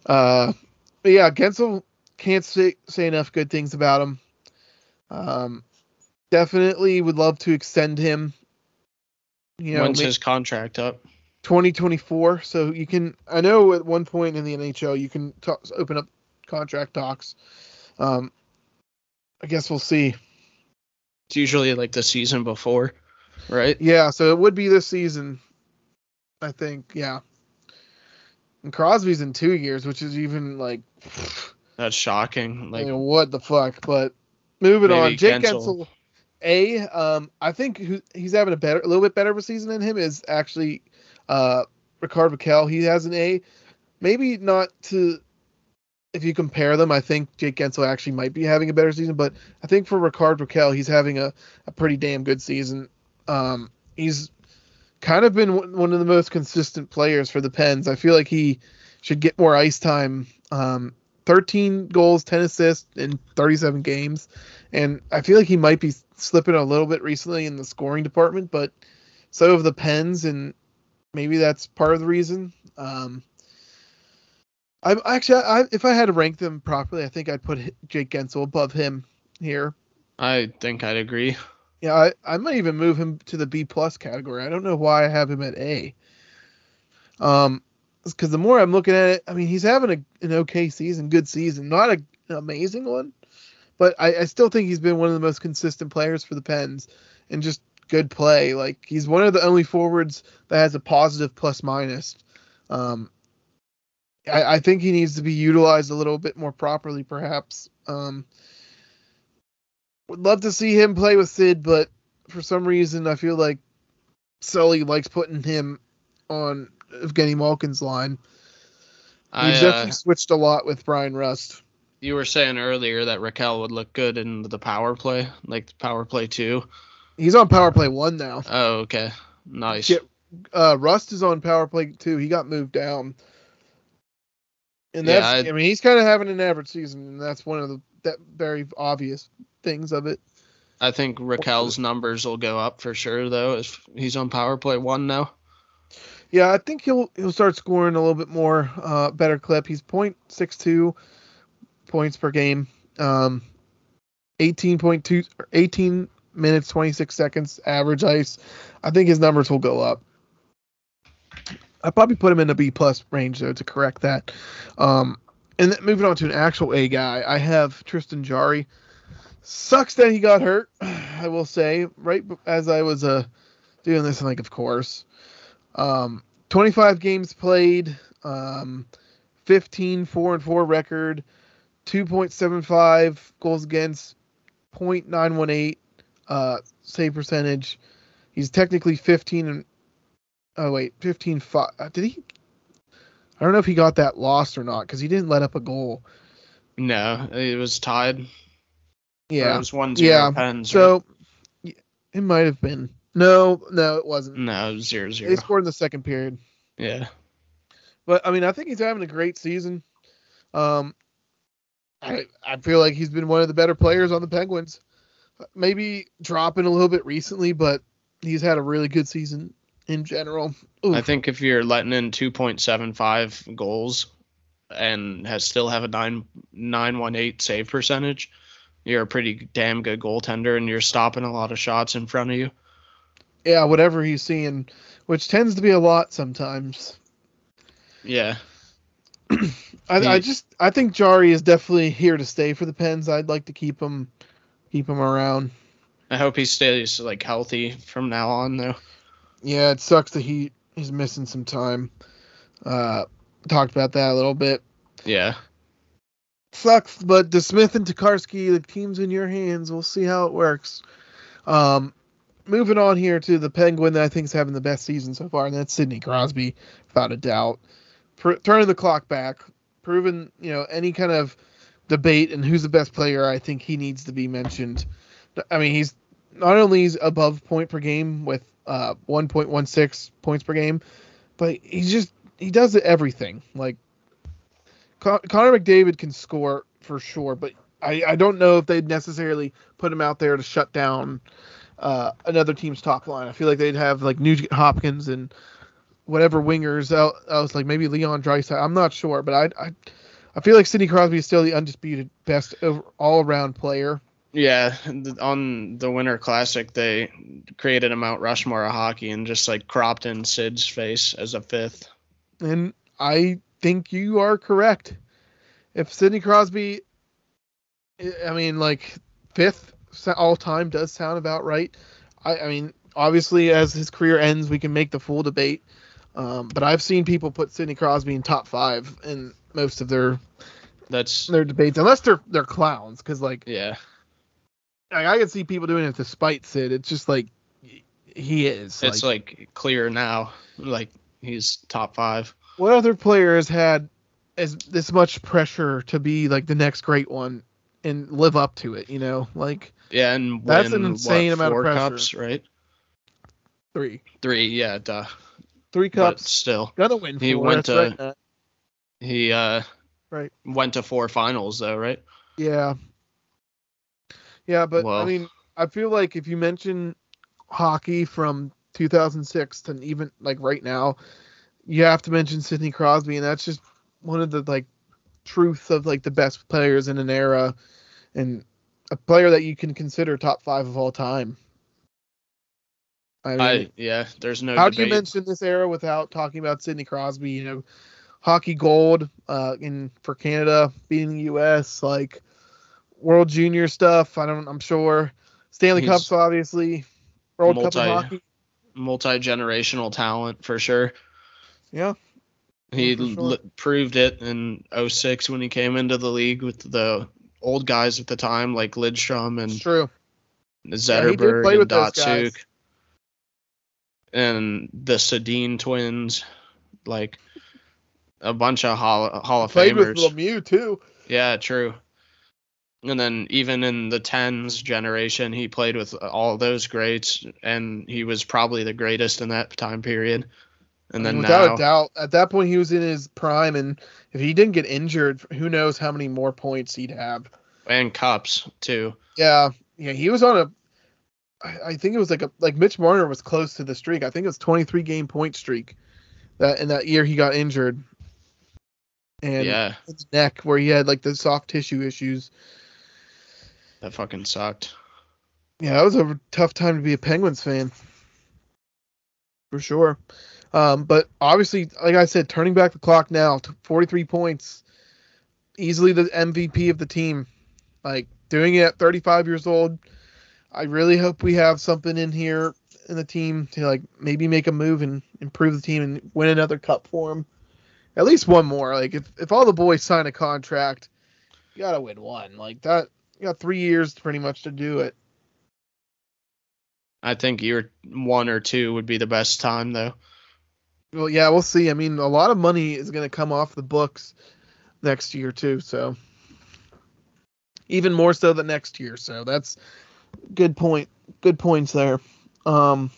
Uh, but yeah, Guentzel can't say say enough good things about him. Um, definitely would love to extend him. You know, When's his contract up? 2024. So you can, I know at one point in the NHL you can talk, open up contract talks. Um, I guess we'll see. It's usually like the season before, right? Yeah, so it would be this season. I think, yeah. And Crosby's in two years, which is even like, That's shocking. Like you know, what the fuck. But moving on, Jake Guentzel. Guentzel. A, um, I think who, he's having a better, a little bit better of a season than him is actually, uh, Rickard Rakell. He has an A, maybe not to if you compare them, I think Jake Guentzel actually might be having a better season. But I think for Rickard Rakell, he's having a, a pretty damn good season. Um, he's kind of been one of the most consistent players for the Pens. I feel like he should get more ice time. Um, 13 goals, 10 assists in 37 games, and I feel like he might be slipping a little bit recently in the scoring department. But so have the Pens, and maybe that's part of the reason. Um, I actually, I, if I had to rank them properly, I think I'd put Jake Guentzel above him here. I think I'd agree. Yeah, I, I might even move him to the B plus category. I don't know why I have him at A. Um, because the more I'm looking at it, I mean, he's having a, an okay season, good season, not a, an amazing one, but I, I still think he's been one of the most consistent players for the Pens and just good play. Like he's one of the only forwards that has a positive plus minus. Um, I, I think he needs to be utilized a little bit more properly, perhaps. Um, would love to see him play with Sid, but for some reason, I feel like Sully likes putting him on Evgeny Malkin's line. I, He's uh, definitely switched a lot with Bryan Rust. you were saying earlier that Rakell would look good in the power play, like the power play two. He's on power play one now. Oh, okay. Nice. Yeah. Uh, Rust is on power play two. He got moved down. And Yeah, that's, I- I, mean, he's kind of having an average season, and that's one of the that very obvious things of it. I think Rakell's numbers will go up for sure, though, if he's on power play one now. Yeah, I think he'll he'll start scoring a little bit more, uh, better clip. He's .62 points per game, um, 18.2, or 18 minutes 26 seconds average ice. I think his numbers will go up. I probably put him in the B plus range though to correct that. Um, and then moving on to an actual A guy, I have Tristan Jarry. Sucks that he got hurt. [SIGHS] I will say right as I was uh doing this, I'm like, of course. Um, 25 games played, um, 15 4 and 4 record, 2.75 goals against, 0.918 uh, save percentage. He's technically 15 and oh wait, 15 5. Uh, did he? I don't know if he got that lost or not because he didn't let up a goal. No, it was tied. Or It Yeah. was one zero Yeah. Pens. So it might have been. No, no, it wasn't. no, it was zero zero. They scored in the second period. Yeah. But I mean, I think he's having a great season. Um, I I feel like he's been one of the better players on the Penguins. Maybe dropping a little bit recently, but he's had a really good season in general. Oof. I think if you're letting in 2.75 goals and has still have a nine nine one eight save percentage, you're a pretty damn good goaltender, and you're stopping a lot of shots in front of you. yeah, whatever he's seeing, which tends to be a lot sometimes. Yeah. [CLEARS THROAT] I, I just I think Jarry is definitely here to stay for the Pens. I'd like to keep him keep him around. I hope he stays like healthy from now on, though. Yeah, it sucks that he he's missing some time. Uh, talked about that a little bit. Yeah. Sucks, but DeSmith and Tokarski, the team's in your hands. We'll see how it works. Um, moving on here to the Penguin that I think is having the best season so far, and that's Sidney Crosby, without a doubt. Pr- turning the clock back, proving you know any kind of debate and who's the best player. I think he needs to be mentioned. I mean, he's not only he's above point per game with uh 1.16 points per game, but he's just he does everything. Like Con- Connor McDavid can score for sure, but I, I don't know if they'd necessarily put him out there to shut down uh, another team's top line. I feel like they'd have like Nugent Hopkins and whatever wingers I was like maybe Leon Draisaitl. I'm not sure, but I I, I feel like Sidney Crosby is still the undisputed best all around player. Yeah. On the Winter Classic, they created a Mount Rushmore of hockey and just like cropped in Sid's face as a fifth. And I think you are correct. If Sidney Crosby, I- mean, like fifth all time does sound about right. I, I mean, obviously, as his career ends, we can make the full debate. Um, but I've seen people put Sidney Crosby in top five in most of their That's their debates, unless they're they're clowns. Because like, yeah. like, I can see people doing it to spite Sid. It's just like he is. It's like clear now. Like he's top five. What other player has had as this much pressure to be like the next great one and live up to it. You know, like Yeah, and That's an insane what, amount of pressure. cups, right? three, Three, yeah, duh. three But cups, still, gonna win. he four, went to- right, he uh Right. went to four finals though, right? Yeah. Yeah, but I mean, I feel like if you mention hockey from 2006 to even like right now, you have to mention Sidney Crosby, and that's just one of the like truth of like the best players in an era, and a player that you can consider top five of all time. I mean, I yeah, there's no how do you mention this era without talking about Sidney Crosby? You know, hockey gold uh, in for Canada, beating the U.S. like World Junior stuff. I don't. I'm sure Stanley He's Cups, obviously. World Cup of hockey. multi-generational talent for sure. Yeah. He sure. l- proved it in 06 when he came into the league with the old guys at the time like Lidstrom It's and true. Zetterberg play and with. Datsyuk and the Sedin twins, like a bunch of Hall, Hall of Played with Famers. Lemieux too. Yeah, true. And then even in the tens generation, he played with all those greats, and he was probably the greatest in that time period. And then without now, a doubt, at that point he was in his prime, and if he didn't get injured, who knows how many more points he'd have. and cups too. Yeah, yeah, he was on a. I I think it was like a like Mitch Marner was close to the streak. I think it was 23 game point streak that in that year he got injured. And yeah, his neck where he had like the soft tissue issues. that fucking sucked. Yeah, that was a tough time to be a Penguins fan. For sure. Um, but obviously, like I said, turning back the clock now to 43 points, easily the MVP of the team. Like doing it at 35 years old. I really hope we have something in here in the team to like maybe make a move and improve the team and win another cup for him. At least one more. Like if, if all the boys sign a contract, you gotta win one. Like that you got three years pretty much to do it. I think year one or two would be the best time though. Well, yeah, we'll see. I mean, a lot of money is going to come off the books next year too, so even more so than next year. So that's good point. Good points there. Um,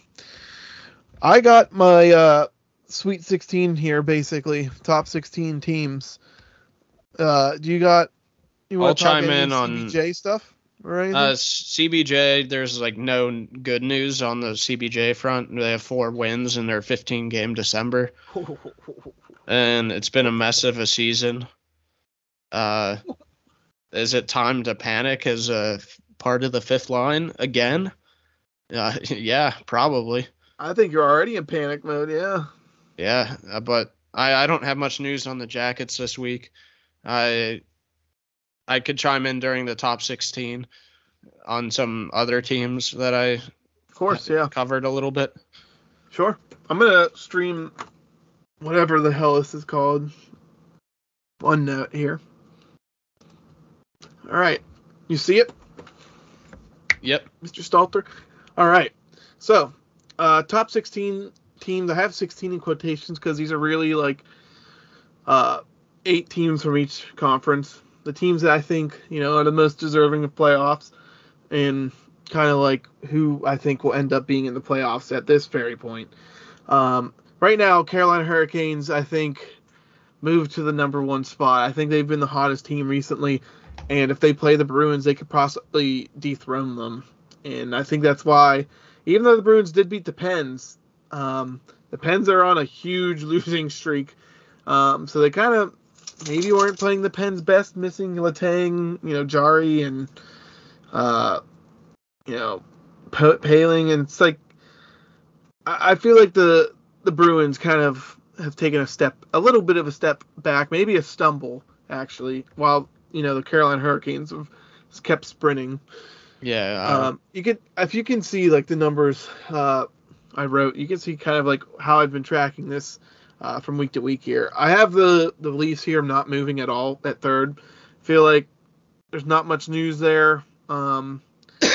I got my uh, Sweet 16 here, basically top 16 teams. Uh, do you got? You I'll chime in on- CBJ stuff or anything? Uh, CBJ, there's like no good news on the CBJ front. They have four wins in their 15 game December, [LAUGHS] and it's been a mess of a season. Uh, is it time to panic as a part of the fifth line again? Uh, [LAUGHS] yeah, probably. I think you're already in panic mode. Yeah. Yeah, uh, but I, I don't have much news on the Jackets this week. I I could chime in during the top 16 on some other teams that I Of course. Yeah. covered a little bit. Sure. I'm gonna stream whatever the hell this is called. One note here. All right. You see it, Yep. Mr. Stalter? All right. So, uh, top 16 teams. I have 16 in quotations because these are really like uh, eight teams from each conference. The teams that I think you know are the most deserving of playoffs, and kind of like who I think will end up being in the playoffs at this very point. Um, right now, Carolina Hurricanes, I think, moved to the number one spot. I think they've been the hottest team recently, and if they play the Bruins, they could possibly dethrone them. And I think that's why, even though the Bruins did beat the Pens, um, the Pens are on a huge [LAUGHS] losing streak. Um, so they kind of maybe weren't playing the Pens best, missing Letang, you know, Jarry, and uh, you know, Poehling, and it's like I, I feel like the the Bruins kind of have taken a step, a little bit of a step back, maybe a stumble actually, while you know the Carolina Hurricanes have kept sprinting. Yeah. uh, Um, you can if you can see like the numbers uh, I wrote, you can see kind of like how I've been tracking this uh, from week to week here. I have the the Leafs here. I'm not moving at all at third. Feel like there's not much news there. Um,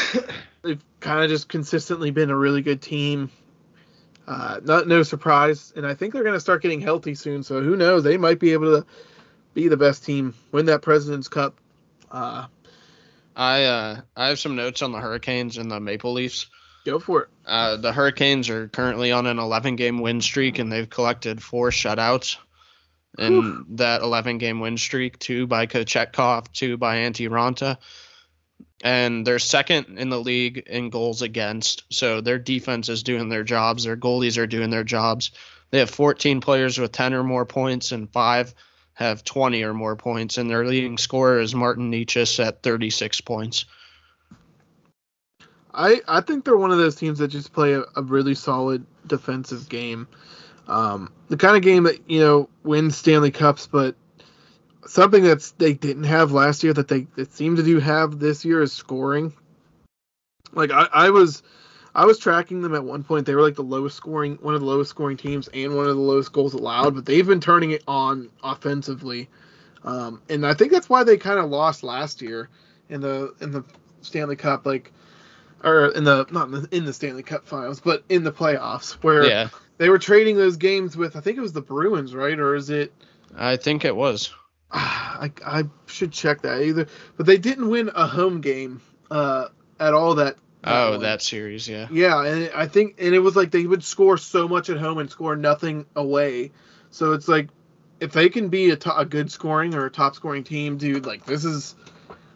[COUGHS] they've kind of just consistently been a really good team. Uh, not no surprise, and I think they're going to start getting healthy soon. So who knows? They might be able to be the best team, win that President's Cup. Uh, I uh, I have some notes on the Hurricanes and the Maple Leafs. Go for it. Uh, the Hurricanes are currently on an 11 game win streak and they've collected four shutouts in Whew. that 11 game win streak two by Kochetkov, two by Antti Raanta. And they're second in the league in goals against. So their defense is doing their jobs. Their goalies are doing their jobs. They have 14 players with 10 or more points, and five have 20 or more points. And their leading scorer is Martin Necas at 36 points. I, I think they're one of those teams that just play a, a really solid defensive game. Um, the kind of game that you know wins Stanley Cups, but something that's they didn't have last year that they, they seem to do have this year is scoring. Like I, I was I was tracking them at one point. They were like the lowest scoring one of the lowest scoring teams and one of the lowest goals allowed, but they've been turning it on offensively. Um, and I think that's why they kind of lost last year in the in the Stanley Cup, like or in the not in the, in the Stanley Cup finals, but in the playoffs where Yeah, they were trading those games with I think it was the Bruins, right? Or is it I think it was. I I should check that either. But they didn't win a home game uh at all that, Oh, one. that series, yeah. Yeah, and I think and it was like they would score so much at home and score nothing away. So it's like if they can be a, to- a good scoring or a top scoring team, dude, like this is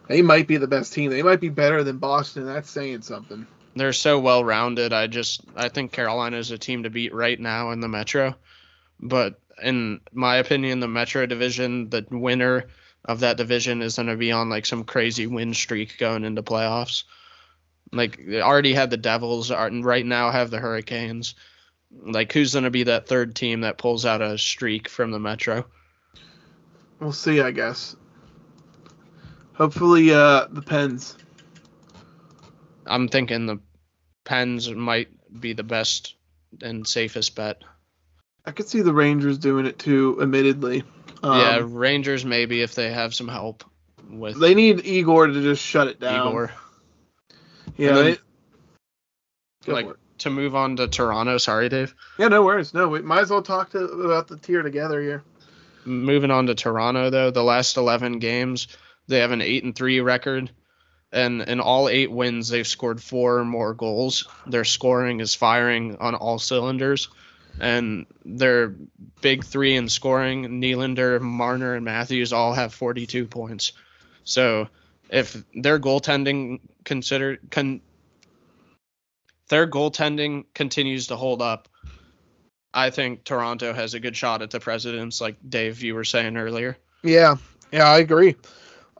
they might be the best team. They might be better than Boston. That's saying something. They're so well rounded. I just I think Carolina is a team to beat right now in the Metro. But in my opinion, the Metro division, the winner of that division is going to be on like some crazy win streak going into playoffs. Like they already had the Devils, are- and right now have the Hurricanes. Like who's going to be that third team that pulls out a streak from the Metro? We'll see, I guess. Hopefully, uh, the Pens. I'm thinking the Pens might be the best and safest bet. I could see the Rangers doing it too. Admittedly, um, yeah, Rangers maybe if they have some help with they need Igor to just shut it down. Igor. Yeah, then, they- like to move on to Toronto. Sorry, Dave. yeah, no worries. No, we might as well talk to, about the tier together here. Moving on to Toronto though, the last 11 games they have an eight and three record, and in all eight wins they've scored four or more goals. Their scoring is firing on all cylinders, and their big three in scoring, Nylander, Marner, and Matthews all have 42 points. So if their goaltending consider con their goaltending continues to hold up, I think Toronto has a good shot at the presidents, like Dave you were saying earlier. Yeah, yeah, I agree.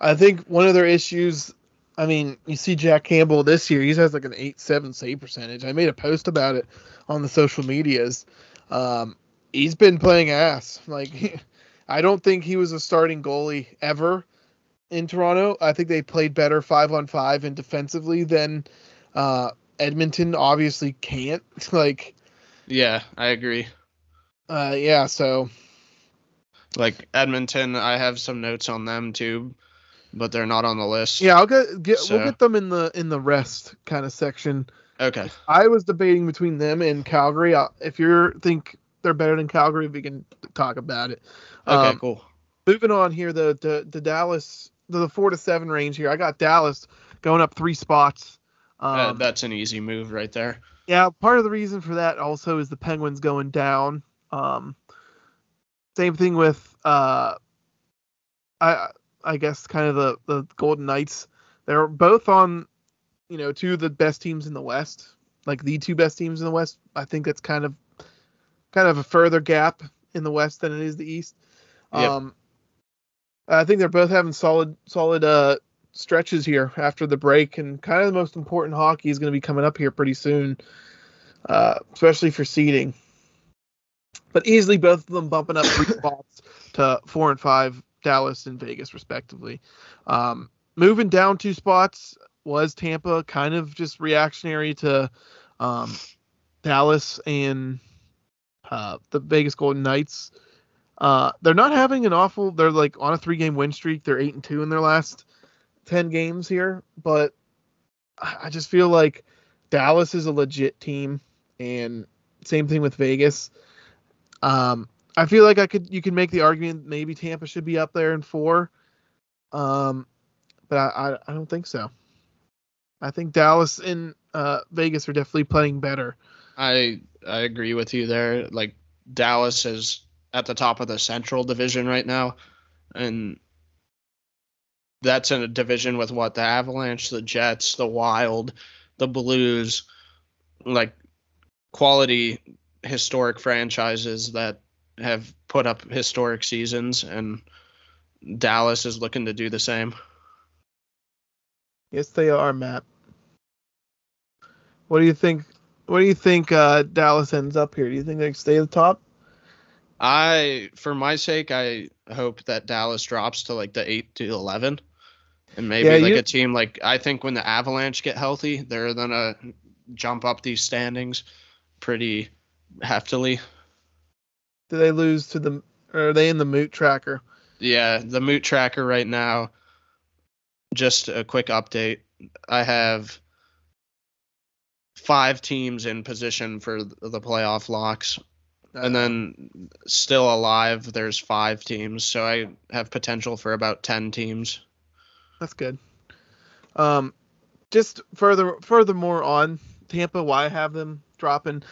I think one of their issues. I mean, you see Jack Campbell this year; he has like an eight-seven save percentage. I made a post about it on the social medias. Um, he's been playing ass. Like, [LAUGHS] I don't think he was a starting goalie ever in Toronto. I think they played better five on five and defensively than uh, Edmonton. Obviously, can't. [LAUGHS] Like, Yeah, I agree. uh, yeah. So Like Edmonton, I have some notes on them too, but they're not on the list. yeah, I'll get, get So- we'll get them in the in the rest kind of section. Okay. I was debating between them and Calgary. Uh, If you think they're better than Calgary, we can talk about it. Okay. Um, cool. Moving on here, the the, the Dallas, the, the four to seven range here. I got Dallas going up three spots. Uh, Um, that's an easy move right there. yeah, part of the reason for that also is the Penguins going down. Um, same thing with uh, I I guess kind of the the Golden Knights. They're both on, you know, two of the best teams in the West, like the two best teams in the West. I think that's kind of kind of a further gap in the West than it is the East. Yep. Um, I think they're both having solid solid uh stretches here after the break, and kind of the most important hockey is going to be coming up here pretty soon, uh, especially for seeding. But easily both of them bumping up three [COUGHS] spots to four and five, Dallas and Vegas respectively. Um, moving down two spots was Tampa, kind of just reactionary to um, Dallas and uh, the Vegas Golden Knights. Uh, they're not having an awful. They're like on a three-game win streak. They're eight and two in their last ten games here, but I just feel like Dallas is a legit team, and same thing with Vegas. Um, I feel like I could you can make the argument maybe Tampa should be up there in four. Um, but I I, I don't think so. I think Dallas and uh, Vegas are definitely playing better. I I agree with you there. Like Dallas is at the top of the Central Division right now, and that's in a division with what the Avalanche, the Jets, the Wild, the Blues, like quality historic franchises that have put up historic seasons, and Dallas is looking to do the same. Yes, they are, Matt. What do you think? What do you think uh, Dallas ends up here? Do you think they stay at the top? I, for my sake, I hope that Dallas drops to like the eight to eleven, and maybe Yeah, like you- a team like I think when the Avalanche get healthy, they're gonna jump up these standings pretty heftily. Do they lose to the? Or are they in the Moot Tracker? Yeah, the Moot Tracker right now. Just a quick update. I have five teams in position for the playoff locks. and then still alive there's five teams so i have potential for about 10 teams That's good. Um, just further, furthermore on Tampa, why I have them dropping?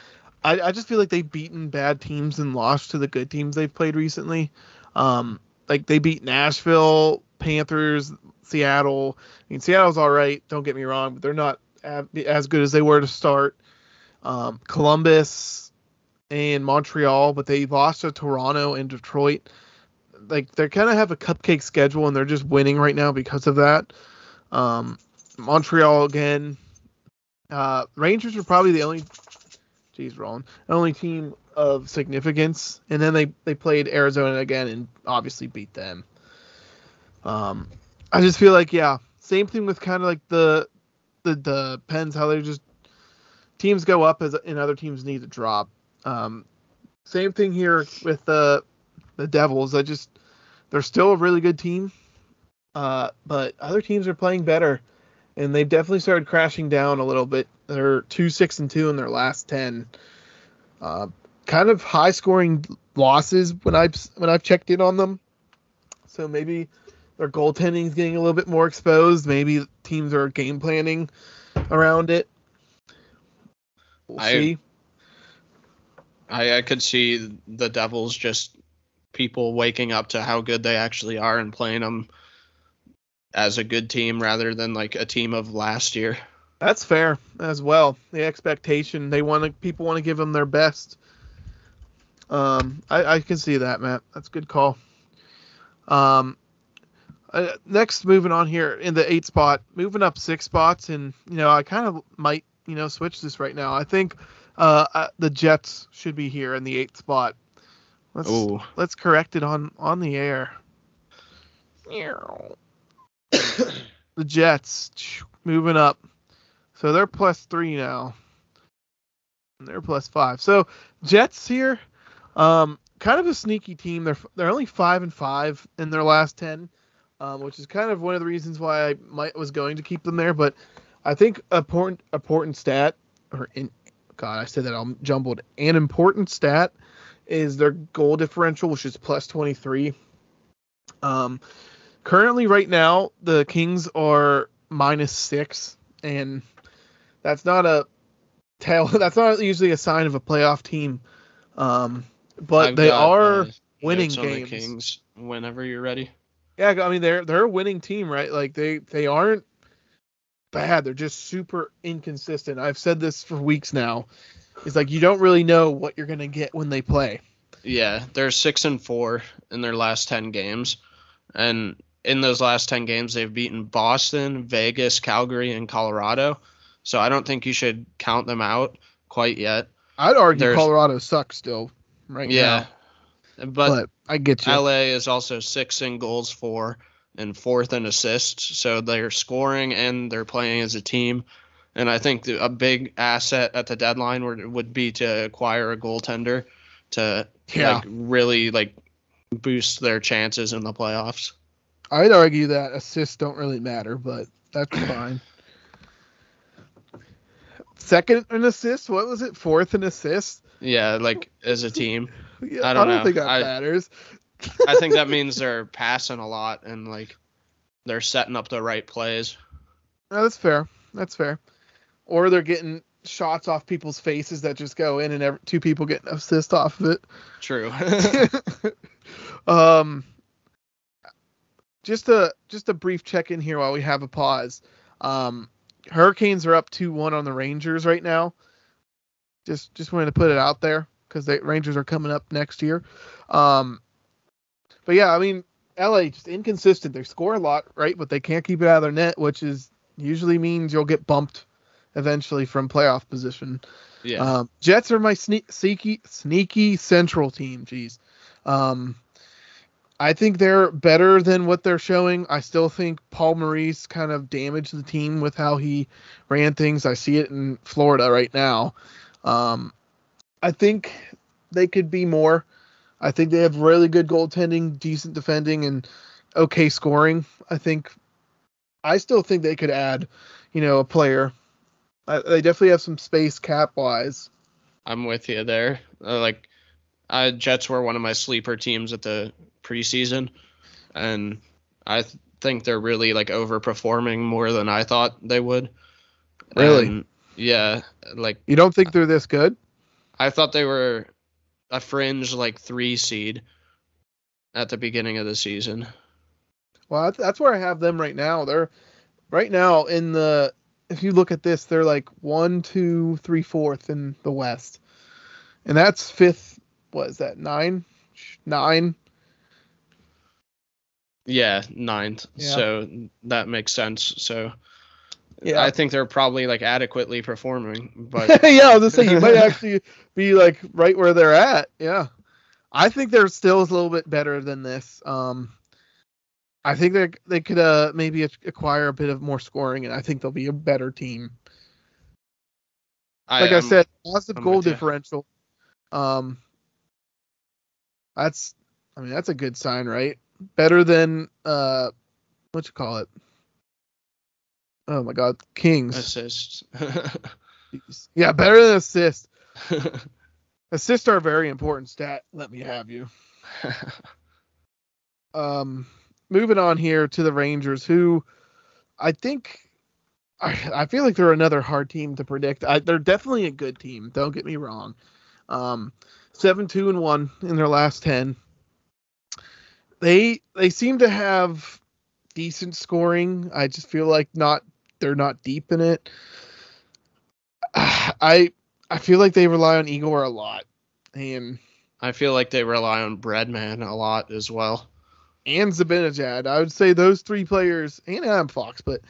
I, I just feel like they've beaten bad teams and lost to the good teams they've played recently. Um, like they beat Nashville, Panthers, Seattle. I mean, Seattle's all right. Don't get me wrong, but they're not as good as they were to start. Um, Columbus and Montreal, but they lost to Toronto and Detroit like they kind of have a cupcake schedule and they're just winning right now because of that. Um, Montreal again. Uh, Rangers are probably the only, Roland, the only team of significance. And then they they played Arizona again and obviously beat them. Um, I just feel like yeah, same thing with kind of like the the the Pens how they just teams go up as and other teams need to drop. Um, same thing here with the the Devils. I just they're still a really good team, uh, but other teams are playing better, and they've definitely started crashing down a little bit. They're two six and two in their last ten. Uh, kind of high scoring losses when I've when I've checked in on them. So maybe their goaltending is getting a little bit more exposed. Maybe teams are game planning around it. We'll I- see. I, I could see the devils just people waking up to how good they actually are and playing them as a good team rather than like a team of last year That's fair as well. The expectation they want to people want to give them their best. Um, I, I can see that, Matt. That's a good call. Um, uh, next, moving on here in the eight spot, moving up six spots, and you know I kind of might you know switch this right now. I think uh, uh the Jets should be here in the eighth spot. Let's oh let's correct it on on the air. The Jets moving up. So they're plus three now. And they're plus five. So Jets here, um, kind of a sneaky team. They're they're only five and five in their last ten, um, which is kind of one of the reasons why I might was going to keep them there. But I think important important stat, or in God, I said that I'm jumbled. An important stat is their goal differential, which is plus twenty three. Um, currently, right now, the Kings are minus six, and that's not a tell. [LAUGHS] That's not usually a sign of a playoff team. Um, but I've they got, are uh, winning games. Kings whenever you're ready Yeah, I mean they're they're a winning team, right? Like they they aren't bad. They're just super inconsistent. I've said this for weeks now. It's like you don't really know what you're gonna get when they play. Yeah, they're six and four in their last ten games, and in those last ten games, they've beaten Boston, Vegas, Calgary, and Colorado. So I don't think you should count them out quite yet. I'd argue There's- Colorado sucks still, right yeah, now. but, But, I get you. LA is also six in goals for and fourth in assists. So they're scoring and they're playing as a team. And I think the, a big asset at the deadline would would be to acquire a goaltender to Yeah. like really like boost their chances in the playoffs. I'd argue that assists don't really matter, but that's [COUGHS] fine. Second in assists, what was it? Fourth in assists? Yeah, like as a team. Yeah, I I don't don't, know. think that I- matters. I think that [LAUGHS] means they're passing a lot and like they're setting up the right plays. No, that's fair. That's fair. Or they're getting shots off people's faces that just go in, and every, two people get an assist off of it. True. [LAUGHS] [LAUGHS] um, just a just a brief check in here while we have a pause. Um, Hurricanes are up two one on the Rangers right now. Just just wanted to put it out there because the Rangers are coming up next year. Um, but yeah, I mean, LA just inconsistent. They score a lot, right? But they can't keep it out of their net, which is usually means you'll get bumped eventually from playoff position. yeah. Um, Jets are my sneaky, sneaky central team. Jeez. Um, I think they're better than what they're showing. I still think Paul Maurice kind of damaged the team with how he ran things. I see it in Florida right now. Um, I think they could be more. I think they have really good goaltending, decent defending, and okay scoring. I think. I still think they could add, you know, a player I, they definitely have some space cap wise. I'm with you there. Uh, like, uh, Jets were one of my sleeper teams at the preseason, and I th- think they're really like overperforming more than I thought they would. Really? And, yeah, like You don't think they're this good? I thought they were a fringe like three seed at the beginning of the season. Well, that's, that's where I have them right now. They're right now in the. If you look at this, they're like one, two, three, fourth in the West, and that's fifth. What is that? Nine, nine. Yeah, ninth. Yeah. So that makes sense. So Yeah. I think they're probably like adequately performing, but [LAUGHS] yeah, I was gonna say you might actually be like right where they're at. Yeah, I think they're still a little bit better than this. Um, I think they they could uh maybe acquire a bit of more scoring, and I think they'll be a better team. Like I, am- said, positive I'm goal differential. Um, that's I mean that's a good sign, right? Better than uh, what you call it? Oh my God, Kings. assists. Jeez. [LAUGHS] Yeah, better than assist. [LAUGHS] Assists are a very important stat. Let me have you. [LAUGHS] Um, moving on here to the Rangers, who I think I, I feel like they're another hard team to predict. I, they're definitely a good team. Don't get me wrong. Um, seven two and one in their last ten. They they seem to have decent scoring. I just feel like not they're not deep in it. [SIGHS] I I feel like they rely on Igor a lot, and I feel like they rely on Breadman a lot as well. and Zibanejad. I would say those three players and Adam Fox, but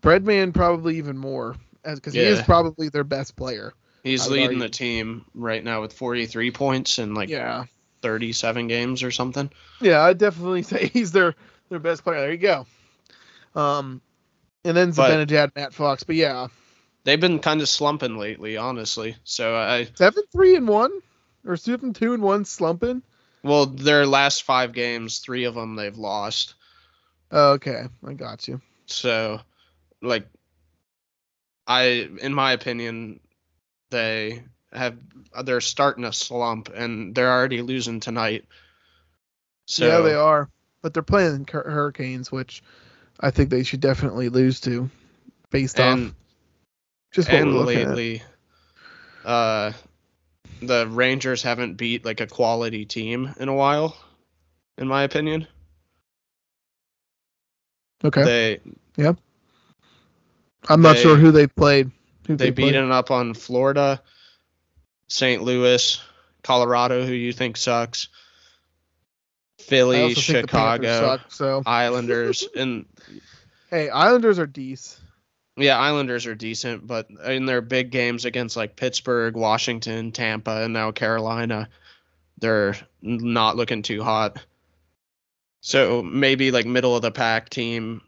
Breadman probably even more because he is probably their best player. He's I leading the team right now with 43 points in like yeah, 37 games or something. yeah, I'd definitely [LAUGHS] say he's their their best player. There you go. Um, and then Zibanejad, Matt Fox, but yeah, They've been kind of slumping lately, honestly. So I seven three and one or seven two and one slumping. well, their last 5 games, 3 of them they've lost. Okay, I got you. So like I in my opinion they have they're starting a slump and they're already losing tonight. So yeah, they are, but they're playing Hurricanes, which I think they should definitely lose to, based and off just what we're and at. lately uh the Rangers haven't beat like a quality team in a while in my opinion. Okay. They I'm not sure who they played. Who they played. beaten up on Florida, St. Louis, Colorado, who you think sucks, Philly, also think the Panthers Chicago, suck, so Islanders, [LAUGHS] and hey, Islanders are decent. yeah, Islanders are decent, but in their big games against like Pittsburgh, Washington, Tampa, and now Carolina, they're not looking too hot. So maybe like middle of the pack team.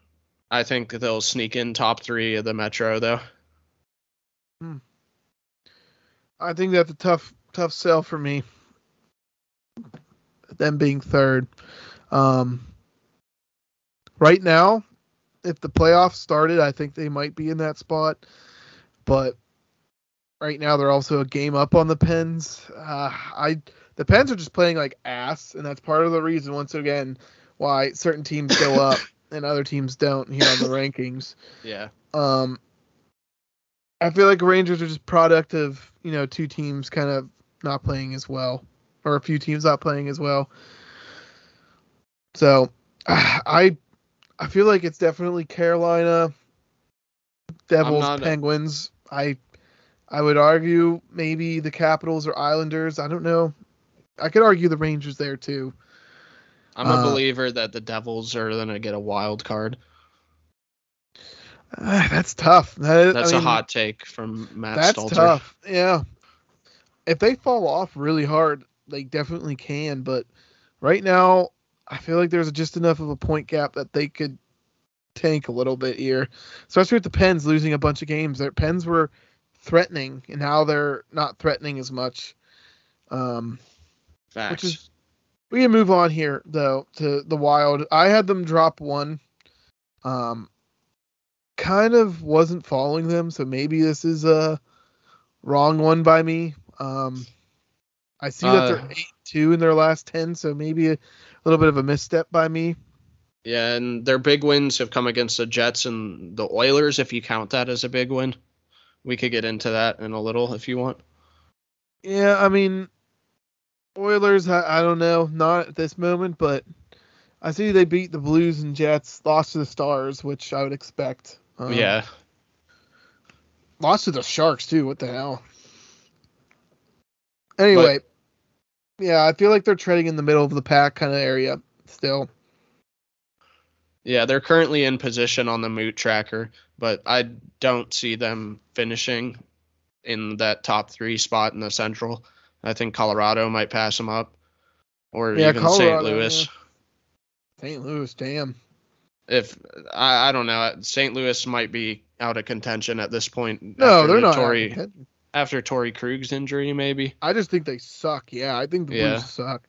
I think they'll sneak in top three of the Metro though. I think that's a tough tough sell for me. Them being third. Um, right now, if the playoffs started, I think they might be in that spot. But right now, they're also a game up on the Pens. Uh, I The Pens are just playing like ass, and that's part of the reason once again why certain teams go up [LAUGHS] and other teams don't here on the rankings. Yeah. Um, I feel like Rangers are just product of you know two teams kind of not playing as well, or a few teams not playing as well. So, [SIGHS] I I feel like it's definitely Carolina, Devils, Penguins. I I would argue maybe the Capitals or Islanders. I don't know. I could argue the Rangers there too. I'm a Uh, believer that the Devils are gonna get a wild card. Ah, that's tough. That is- That's I a mean, hot take from Matt That's Stalter. tough. Yeah. If they fall off really hard, they definitely can. But right now, I feel like there's just enough of a point gap that they could tank a little bit here, especially with the Pens losing a bunch of games. Their Pens were threatening, and now they're not threatening as much. Um, Facts. is- we can move on here though to the Wild. I had them drop one. Um, kind of wasn't following them, so maybe this is a wrong one by me. Um, I see that Uh, they're eight two in their last ten, so maybe a little bit of a misstep by me. Yeah, and their big wins have come against the Jets and the Oilers. If you count that as a big win, we could get into that in a little if you want. Yeah, I mean, Oilers. I, I don't know, not at this moment, but I see they beat the Blues and Jets, lost to the Stars, which I would expect. Um, yeah, Lost to the Sharks too. What the hell? Anyway, yeah, I feel like they're treading in the middle of the pack kind of area still. yeah, they're currently in position on the Moot tracker, but I don't see them finishing in that top three spot in the Central. I think Colorado might pass them up, or Yeah, even St. Louis. yeah. St. Louis, damn. If I, I don't know, St. Louis might be out of contention at this point. No, they're the not. Of after Torey Krug's injury, maybe. I just think they suck. Yeah, I think the Yeah. Blues suck.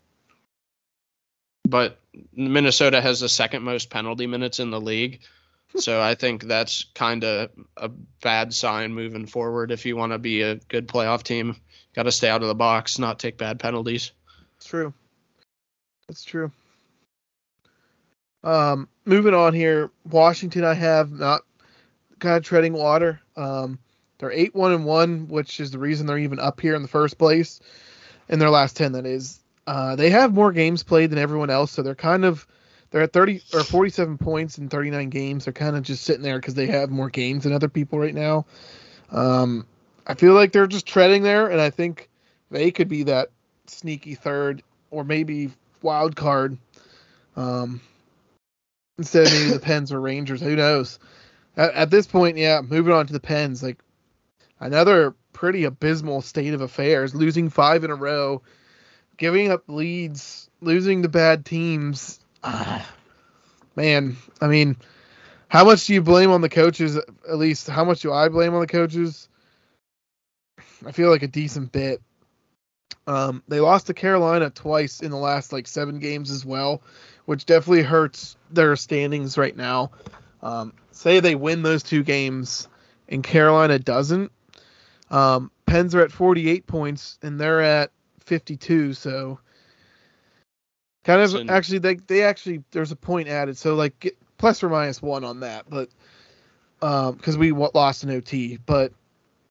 but Minnesota has the second most penalty minutes in the league. [LAUGHS] So I think that's kind of a bad sign moving forward. If you want to be a good playoff team, got to stay out of the box, not take bad penalties. It's true. That's true. Um, moving on here, Washington. I have not kind of treading water. Um, they're eight one and one, which is the reason they're even up here in the first place. In their last ten, that is. Uh, they have more games played than everyone else, so they're kind of they're at thirty or forty seven points in thirty nine games. They're kind of just sitting there because they have more games than other people right now. Um, I feel like they're just treading there, and I think they could be that sneaky third or maybe wild card. Um, instead of maybe the Pens or Rangers, who knows? At, at this point, yeah, moving on to the Pens, like another pretty abysmal state of affairs, losing five in a row, giving up leads, losing to bad teams. Ah, man, I mean, how much do you blame on the coaches? At least, how much do I blame on the coaches? I feel like a decent bit. Um, they lost to Carolina twice in the last like seven games as well, which definitely hurts their standings right now. Um, say they win those two games and Carolina doesn't. Um, Pens are at 48 points and they're at 52, so kind of So- actually they they actually there's a point added, so like get plus or minus one on that, but um, because we lost an OT, but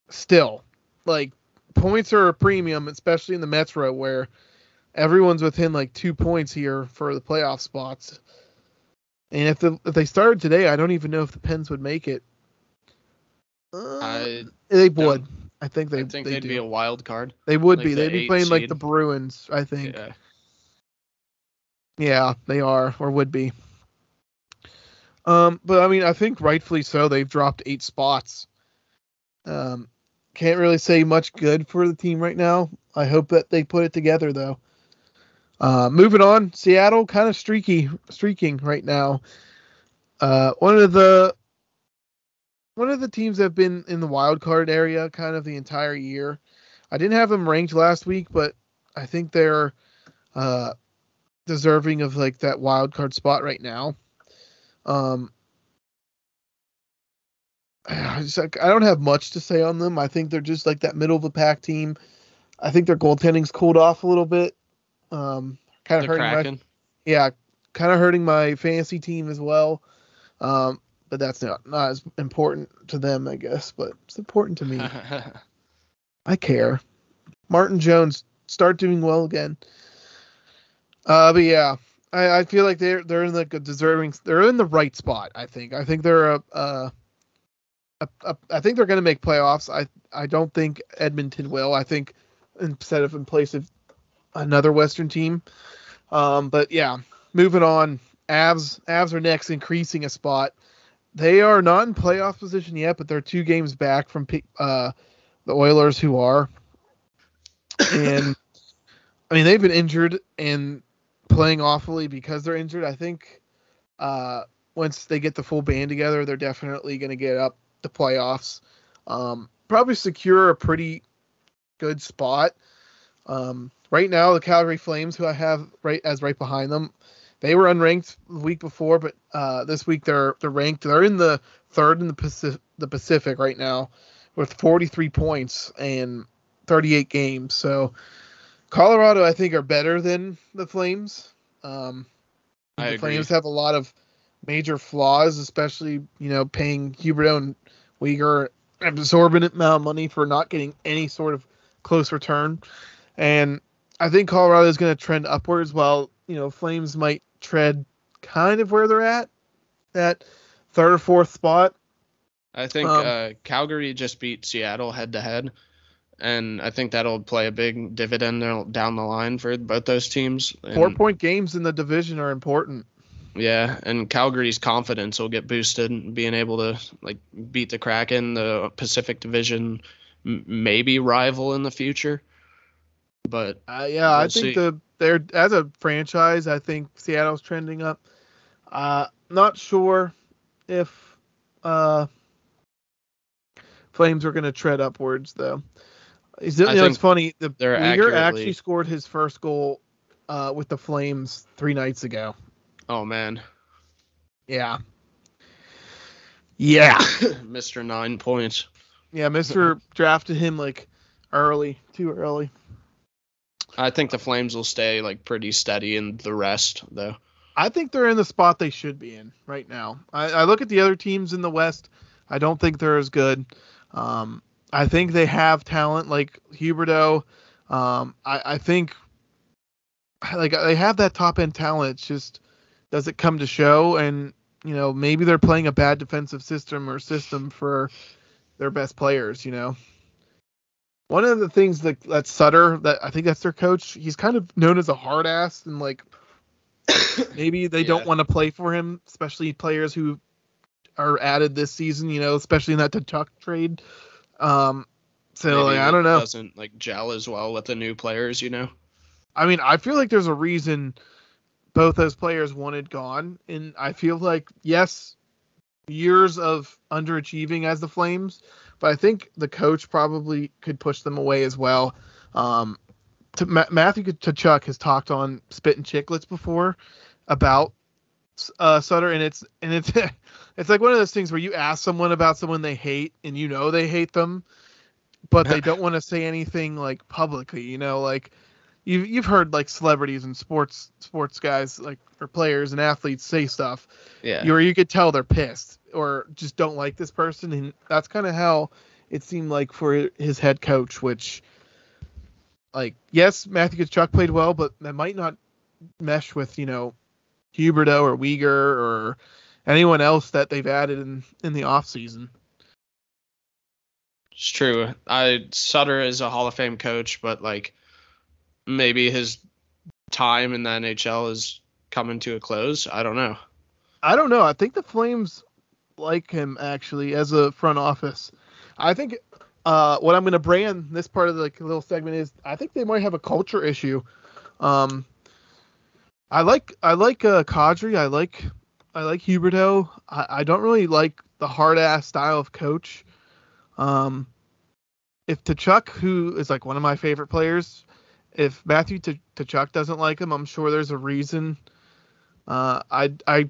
still, like points are a premium, especially in the Metro where everyone's within like two points here for the playoff spots. And if the if they started today, I don't even know if the Pens would make it. Uh, I, they would. I think they. I think they they'd be a wild card. They would like be. the They'd be playing like the Bruins. I think. Yeah. Yeah, they are or would be. Um, but I mean, I think rightfully so. They've dropped eight spots. Um, can't really say much good for the team right now. I hope that they put it together though. Uh, moving on, Seattle kind of streaky, streaking right now. Uh, one of the one of the teams that have been in the wild card area kind of the entire year. I didn't have them ranked last week, but I think they're uh, deserving of like that wild card spot right now. Um, I, just, I don't have much to say on them. I think they're just like that middle of the pack team. I think their goaltending's cooled off a little bit. Um, kind of hurting my yeah, kind of hurting my fantasy team as well. Um, but that's not not as important to them, I guess. But it's important to me. [LAUGHS] I care. Martin Jones start doing well again. Uh, but yeah, I, I feel like they're they're in like a deserving. They're in the right spot. I think. I think they're a. a, a, a I think they're going to make playoffs. I I don't think Edmonton will. I think instead of in place of another Western team. Um, but yeah, moving on. Avs Avs are next, increasing a spot. They are not in playoff position yet, but they're two games back from uh, the Oilers, who are. And I mean, they've been injured and playing awfully because they're injured. I think uh, once they get the full band together, they're definitely going to get up the playoffs. Um, probably secure a pretty good spot. Um, right now, the Calgary Flames, who I have right as right behind them, they were unranked the week before, but uh, this week they're they're ranked. They're in the third in the Pacific, the Pacific right now, with 43 points and 38 games. So Colorado, I think, are better than the Flames. Um, I the agree. Flames have a lot of major flaws, especially you know paying Huberdeau and Weegar an absorbent amount of money for not getting any sort of close return. And I think Colorado is going to trend upwards, while you know Flames might tread kind of where they're at, that third or fourth spot. I think Um, uh, Calgary just beat Seattle head to head, and I think that'll play a big dividend down- the line for both those teams. Four point games in the division are important. yeah, and Calgary's confidence will get boosted, being able to like beat the Kraken, the Pacific Division, m- maybe rival in the future. But Uh, yeah, I We'll think see. the they're as a franchise, I think Seattle's trending up. Uh, not sure if uh, Flames are going to tread upwards though. Is it, you know, it's funny. The Weegar accurately- actually scored his first goal uh, with the Flames three nights ago. oh man, Yeah. Yeah. [COUGHS] Mister Nine Points. Yeah, Mister [LAUGHS] drafted him like early, too early. I think the Flames will stay like pretty steady in the rest though. I think they're in the spot they should be in right now. I, I look at the other teams in the West. I don't think they're as good. Um, I think they have talent like Huberdeau. Um, I, I think like they have that top end talent. It's just does it come to show? And you know maybe they're playing a bad defensive system or system for their best players. You know. One of the things that that Sutter, that I think that's their coach. He's kind of known as a hard ass and like [COUGHS] maybe they don't want to play for him, especially players who are added this season. You know, especially in that Tuck trade. Um, so like, I don't know. Doesn't like gel as well with the new players, you know. I mean, I feel like there's a reason both those players wanted gone, and I feel like yes, years of underachieving as the Flames, but I think the coach probably could push them away as well. Um, to, Ma- Matthew Tkachuk has talked on Spittin' Chiclets before about uh, Sutter, and it's and it's [LAUGHS] it's like one of those things where you ask someone about someone they hate, and you know they hate them, but they [LAUGHS] don't want to say anything like publicly. You know, like you've you've heard like celebrities and sports sports guys like or players and athletes say stuff Yeah. you or you could tell they're pissed or just don't like this person and that's kind of how it seemed like for his head coach which like yes Matthew Tkachuk played well but that might not mesh with you know Huberdeau or Weegar or anyone else that they've added in in the off season It's true. I Sutter is a Hall of Fame coach, but like maybe his time in the NHL is coming to a close. I don't know. I don't know. I think the Flames like him actually as a front office. I think uh, what I'm going to brand this part of the like, little segment is I think they might have a culture issue. Um, I like I like uh, Kadri. I like I like Huberdeau. I, I don't really like the hard ass style of coach. Um, if Tkachuk, who is like one of my favorite players, if Matthew T- doesn't like him, I'm sure there's a reason. Uh, I I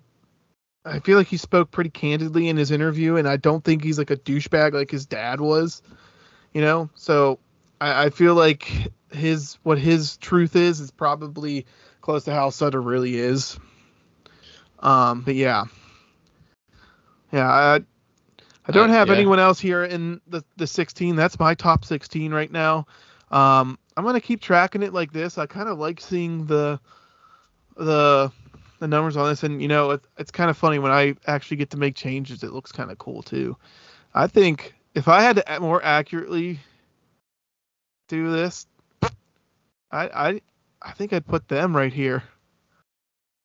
I feel like he spoke pretty candidly in his interview, and I don't think he's like a douchebag like his dad was, you know. So I, I feel like his what his truth is is probably close to how Sutter really is. Um, but yeah, yeah, I I don't Uh, have yeah. anyone else here in the the 16. That's my top 16 right now. Um, I'm gonna keep tracking it like this. I kind of like seeing the the the numbers on this, and you know, it, it's kind of funny when I actually get to make changes. It looks kind of cool too. I think if I had to more accurately do this, I I I think I'd put them right here.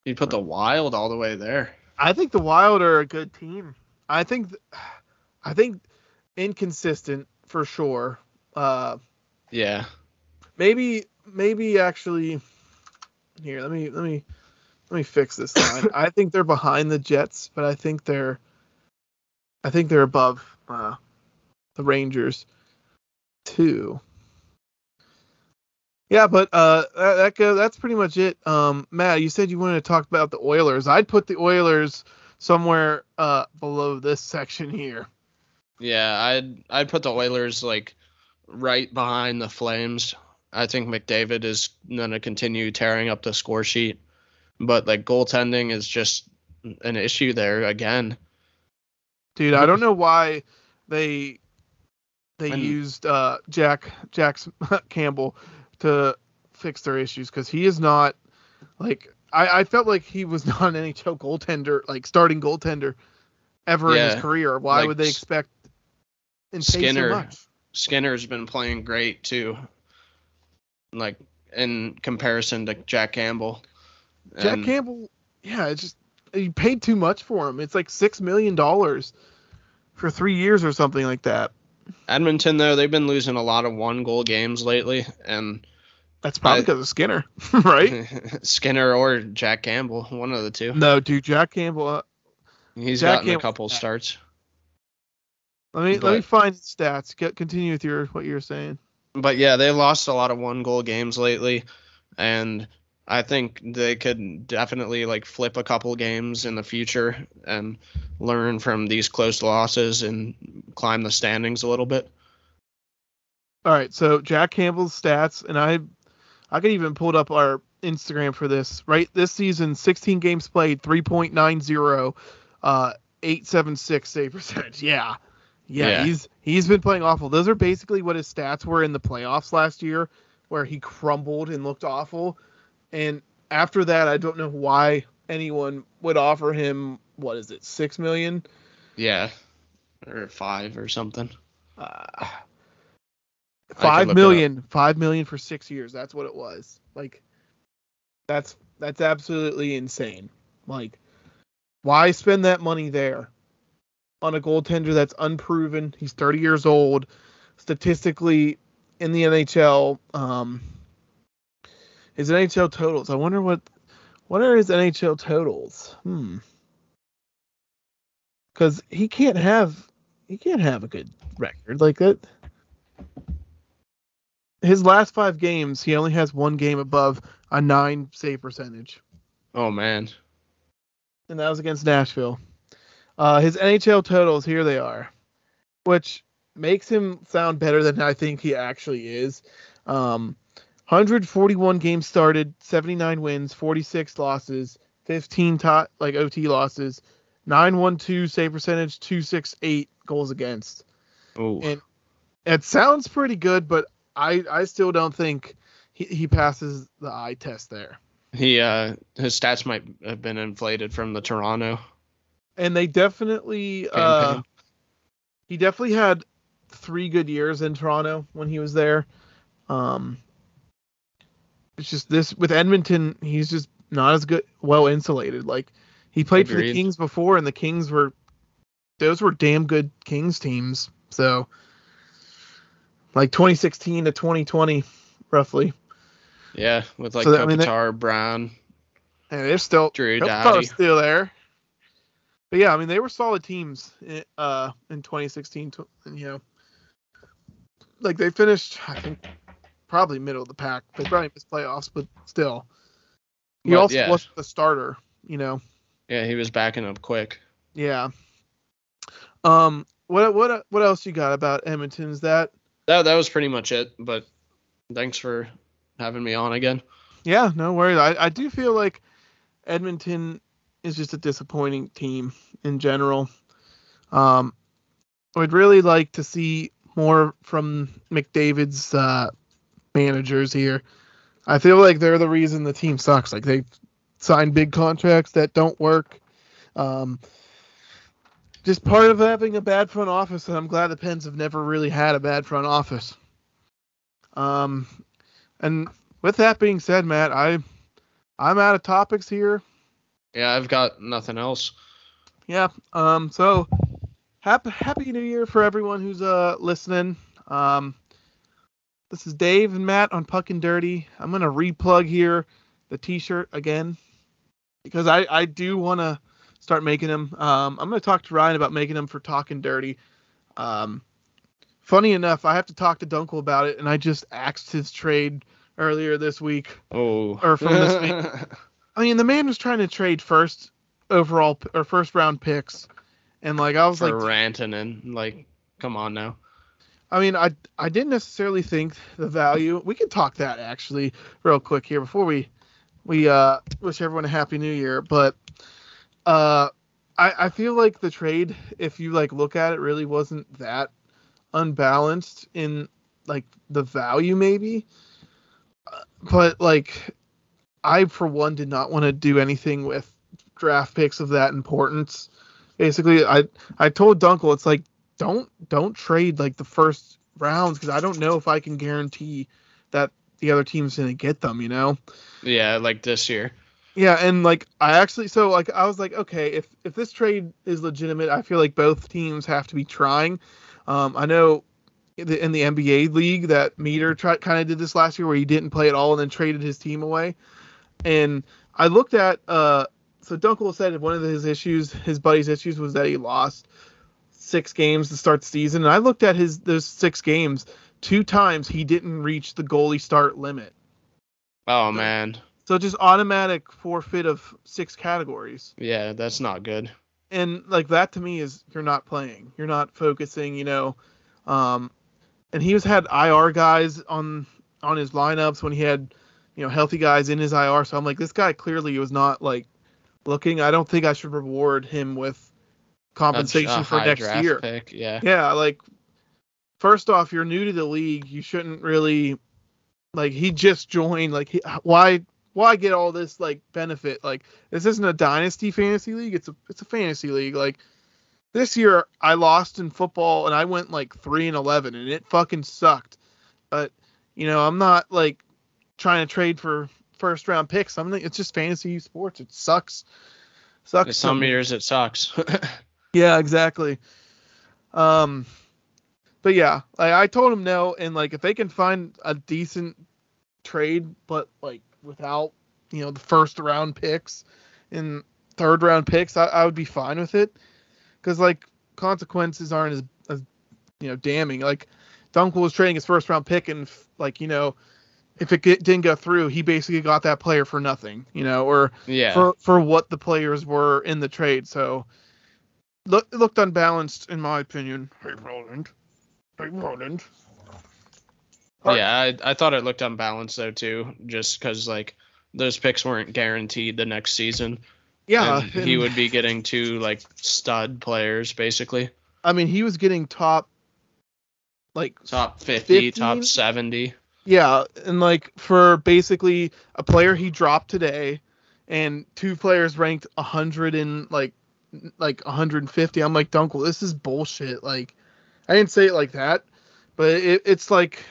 You put the Wild all the way there. I think the Wild are a good team. I think th- I think inconsistent for sure. Uh, Yeah. maybe maybe actually here let me let me let me fix this line. [LAUGHS] I think they're behind the Jets, but I think they're I think they're above uh, the Rangers too. Yeah, but uh, that, that go, that's pretty much it. Um, Matt, you said you wanted to talk about the Oilers. I'd put the Oilers somewhere uh, below this section here. Yeah, I'd I'd put the Oilers like right behind the Flames. I think McDavid is gonna continue tearing up the score sheet, but like goaltending is just an issue there again. Dude, I don't know why they they And- used uh, Jack Jack [LAUGHS] Campbell to fix their issues because he is not like I, I felt like he was [LAUGHS] not an NHL goaltender like starting goaltender ever in his career. Why like would they expect and pay so Skinner. much? Skinner's been playing great too. Like in comparison to Jack Campbell. Jack And- Campbell, yeah, it's just you paid too much for him. It's like six million dollars for three years or something like that. Edmonton though, they've been losing a lot of one goal games lately, and That's probably I- because of Skinner, [LAUGHS] right? [LAUGHS] Skinner or Jack Campbell, one of the two. no, dude, Jack Campbell. Uh, He's Jack gotten a couple starts. Let me let me find stats. Get continue with your what you're saying. But yeah, they lost a lot of one goal games lately, and I think they could definitely like flip a couple games in the future and learn from these close losses and climb the standings a little bit. All right, so Jack Campbell's stats, and I, I could even pulled up our Instagram for this. Right, this season, 16 games played, 3.90, uh, 876 save percentage. [LAUGHS] Yeah. Yeah, Yeah. he's he's been playing awful. Those are basically what his stats were in the playoffs last year, where he crumbled and looked awful. And after that, I don't know why anyone would offer him what is it, six million? Yeah, or five or something. Uh, five million, five million for six years. That's what it was. Like, that's that's absolutely insane. Like, why spend that money there on a goaltender that's unproven? He's 30 years old. Statistically, in the NHL, um, his NHL totals. I wonder what what are his NHL totals? Hmm. Because he can't have he can't have a good record like that his last five games, he only has one game above a nine save percentage, Oh man, and that was against Nashville. Uh, his NHL totals, here they are, which makes him sound better than I think he actually is. Um, 141 games started, 79 wins, 46 losses, 15 tot like OT losses, 912 save percentage, 268 goals against. Ooh. And- It sounds pretty good, but I I still don't think he, he passes the eye test there. he uh his stats might have been inflated from the Toronto And they definitely uh he definitely had three good years in Toronto when he was there. Um it's just this with Edmonton, he's just not as good well insulated. Like he played for the Kings before and the Kings were those were damn good Kings teams. So like 2016 to 2020 roughly. yeah, with like So that- I mean, Kopitar, Brown, And they're still Drew Kopitar's still there. But yeah, I mean they were solid teams in, uh in 2016. and, You know, like they finished I think probably middle of the pack. They probably missed playoffs, but still, he But, also yeah, wasn't the starter. You know, yeah, he was backing up Quick. yeah. Um, what what what else you got about Edmonton? Is that That that was pretty much it. But thanks for having me on again. Yeah, no worries. I, I do feel like Edmonton is just a disappointing team in general. Um, I'd really like to see more from McDavid's uh, managers here. I feel like they're the reason the team sucks. Like they've signed big contracts that don't work. Um, just part of having a bad front office, and I'm glad the Pens have never really had a bad front office. Um, and with that being said, Matt, I I'm out of topics here. Yeah, I've got nothing else. Yeah. Um. So happy Happy New Year for everyone who's uh listening. Um. This is Dave and Matt on Puckin' Dirty. I'm gonna replug here the T-shirt again because I I do want to start making them. Um. I'm gonna talk to Ryan about making them for Talking Dirty. Um. Funny enough, I have to talk to Dunkel about it, and I just axed his trade earlier this week. Oh. Or from this [LAUGHS] week. I mean, the man was trying to trade first overall or first round picks, and like I was for like, ranting and like, come on now. I mean, I I didn't necessarily think the value. We can talk that actually real quick here before we we uh wish everyone a happy new year. But uh, I I feel like the trade, if you like look at it, really wasn't that unbalanced in like the value maybe. Uh, But like, I for one did not want to do anything with draft picks of that importance. Basically, I I told Dunkel it's like don't don't trade like the first rounds because I don't know if I can guarantee that the other team's gonna get them. You know. Yeah, like this year. Yeah, and like I actually so like I was like, okay, if if this trade is legitimate, I feel like both teams have to be trying. Um, I know in the, NBA league that Meter kind of did this last year where he didn't play at all and then traded his team away. And I looked at uh, so Dunkel said one of his issues, his buddy's issues, was that he lost six games to start the season. And I looked at his those six games. Two times he didn't reach the goalie start limit. Oh man. So just automatic forfeit of six categories. Yeah, that's not good. And like that to me is you're not playing. You're not focusing, you know. Um and he was had IR guys on on his lineups when he had, you know, healthy guys in his IR. So I'm like, this guy clearly was not like looking. I don't think I should reward him with compensation for next year. Pick. Yeah. Yeah, like first off, you're new to the league. You shouldn't really like he just joined. Like he, why why get all this like benefit? Like this isn't a dynasty fantasy league. It's a it's a fantasy league. Like this year I lost in football and I went like three and eleven and it fucking sucked. But you know I'm not like trying to trade for first round picks. I'm it's just fantasy sports. It sucks. Sucks. Some me. years it sucks. [LAUGHS] Yeah, exactly. Um, but yeah, like I told him no, and like if they can find a decent trade, but like without you know the first round picks and third round picks, I, I would be fine with it. Because like consequences aren't as, as you know damning. Like Dunkel was trading his first round pick, and like you know if it get, didn't go through, he basically got that player for nothing. You know, or yeah. for for what the players were in the trade. So look, it looked unbalanced in my opinion. Hey Roland. Hey Roland. Alright. yeah, I, I thought it looked unbalanced though too, just because like those picks weren't guaranteed the next season. Yeah, and he would be getting two like stud players basically, I mean, he was getting top, like top 50, 15? top 70. Yeah, and like for basically a player he dropped today, and two players ranked a hundred and like like 150. I'm like Dunkel, this is bullshit. Like, I didn't say it like that, but it, it's like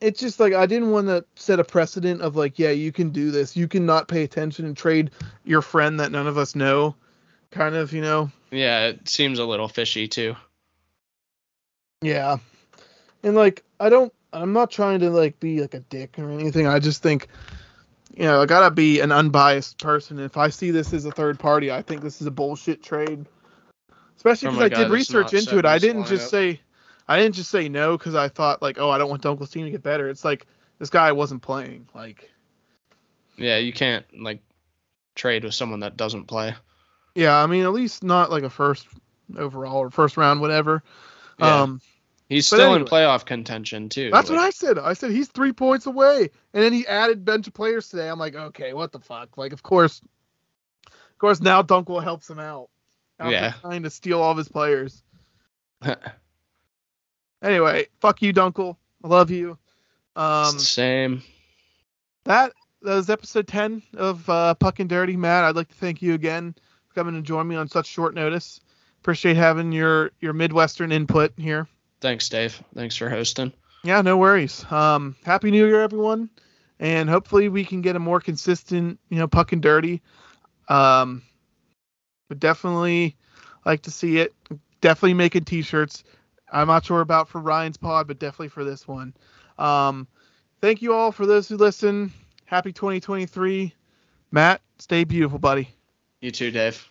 it's just like I didn't want to set a precedent of like, yeah, you can do this. You can not pay attention and trade your friend that none of us know, kind of, you know. Yeah, it seems a little fishy too. Yeah. And like I don't I'm not trying to like be like a dick or anything. I just think you know, I gotta be an unbiased person. If I see this as a third party, I think this is a bullshit trade. Especially because a I guy did research into it. I didn't just lineup. say I didn't just say no because I thought like, oh, I don't want Dunkel's team to get better. It's like this guy wasn't playing. Like, Yeah, you can't like trade with someone that doesn't play. yeah, I mean, at least not like a first overall or first round, whatever. Yeah. Um, He's But still in playoff contention too. That's what I said. I said he's three points away, and then he added bench players today. I'm like, okay, what the fuck? Like, of course, of course, now Dunkel helps him out. Yeah. trying to steal all of his players. [LAUGHS] Anyway, fuck you, Dunkel. I love you. Um, Same. that that was episode 10 of uh, Puckin' Dirty. Matt, I'd like to thank you again for coming and join me on such short notice. Appreciate having your your Midwestern input here. Thanks, Dave. Thanks for hosting. Yeah, no worries. Um, happy New Year, everyone, and hopefully we can get a more consistent, you know, Puckin' Dirty. Um, would definitely like to see it. Definitely making T-shirts. I'm not sure about for Ryan's pod, but definitely for this one. Um, thank you all for those who listen. Happy 2023. Matt, stay beautiful, buddy. You too, Dave.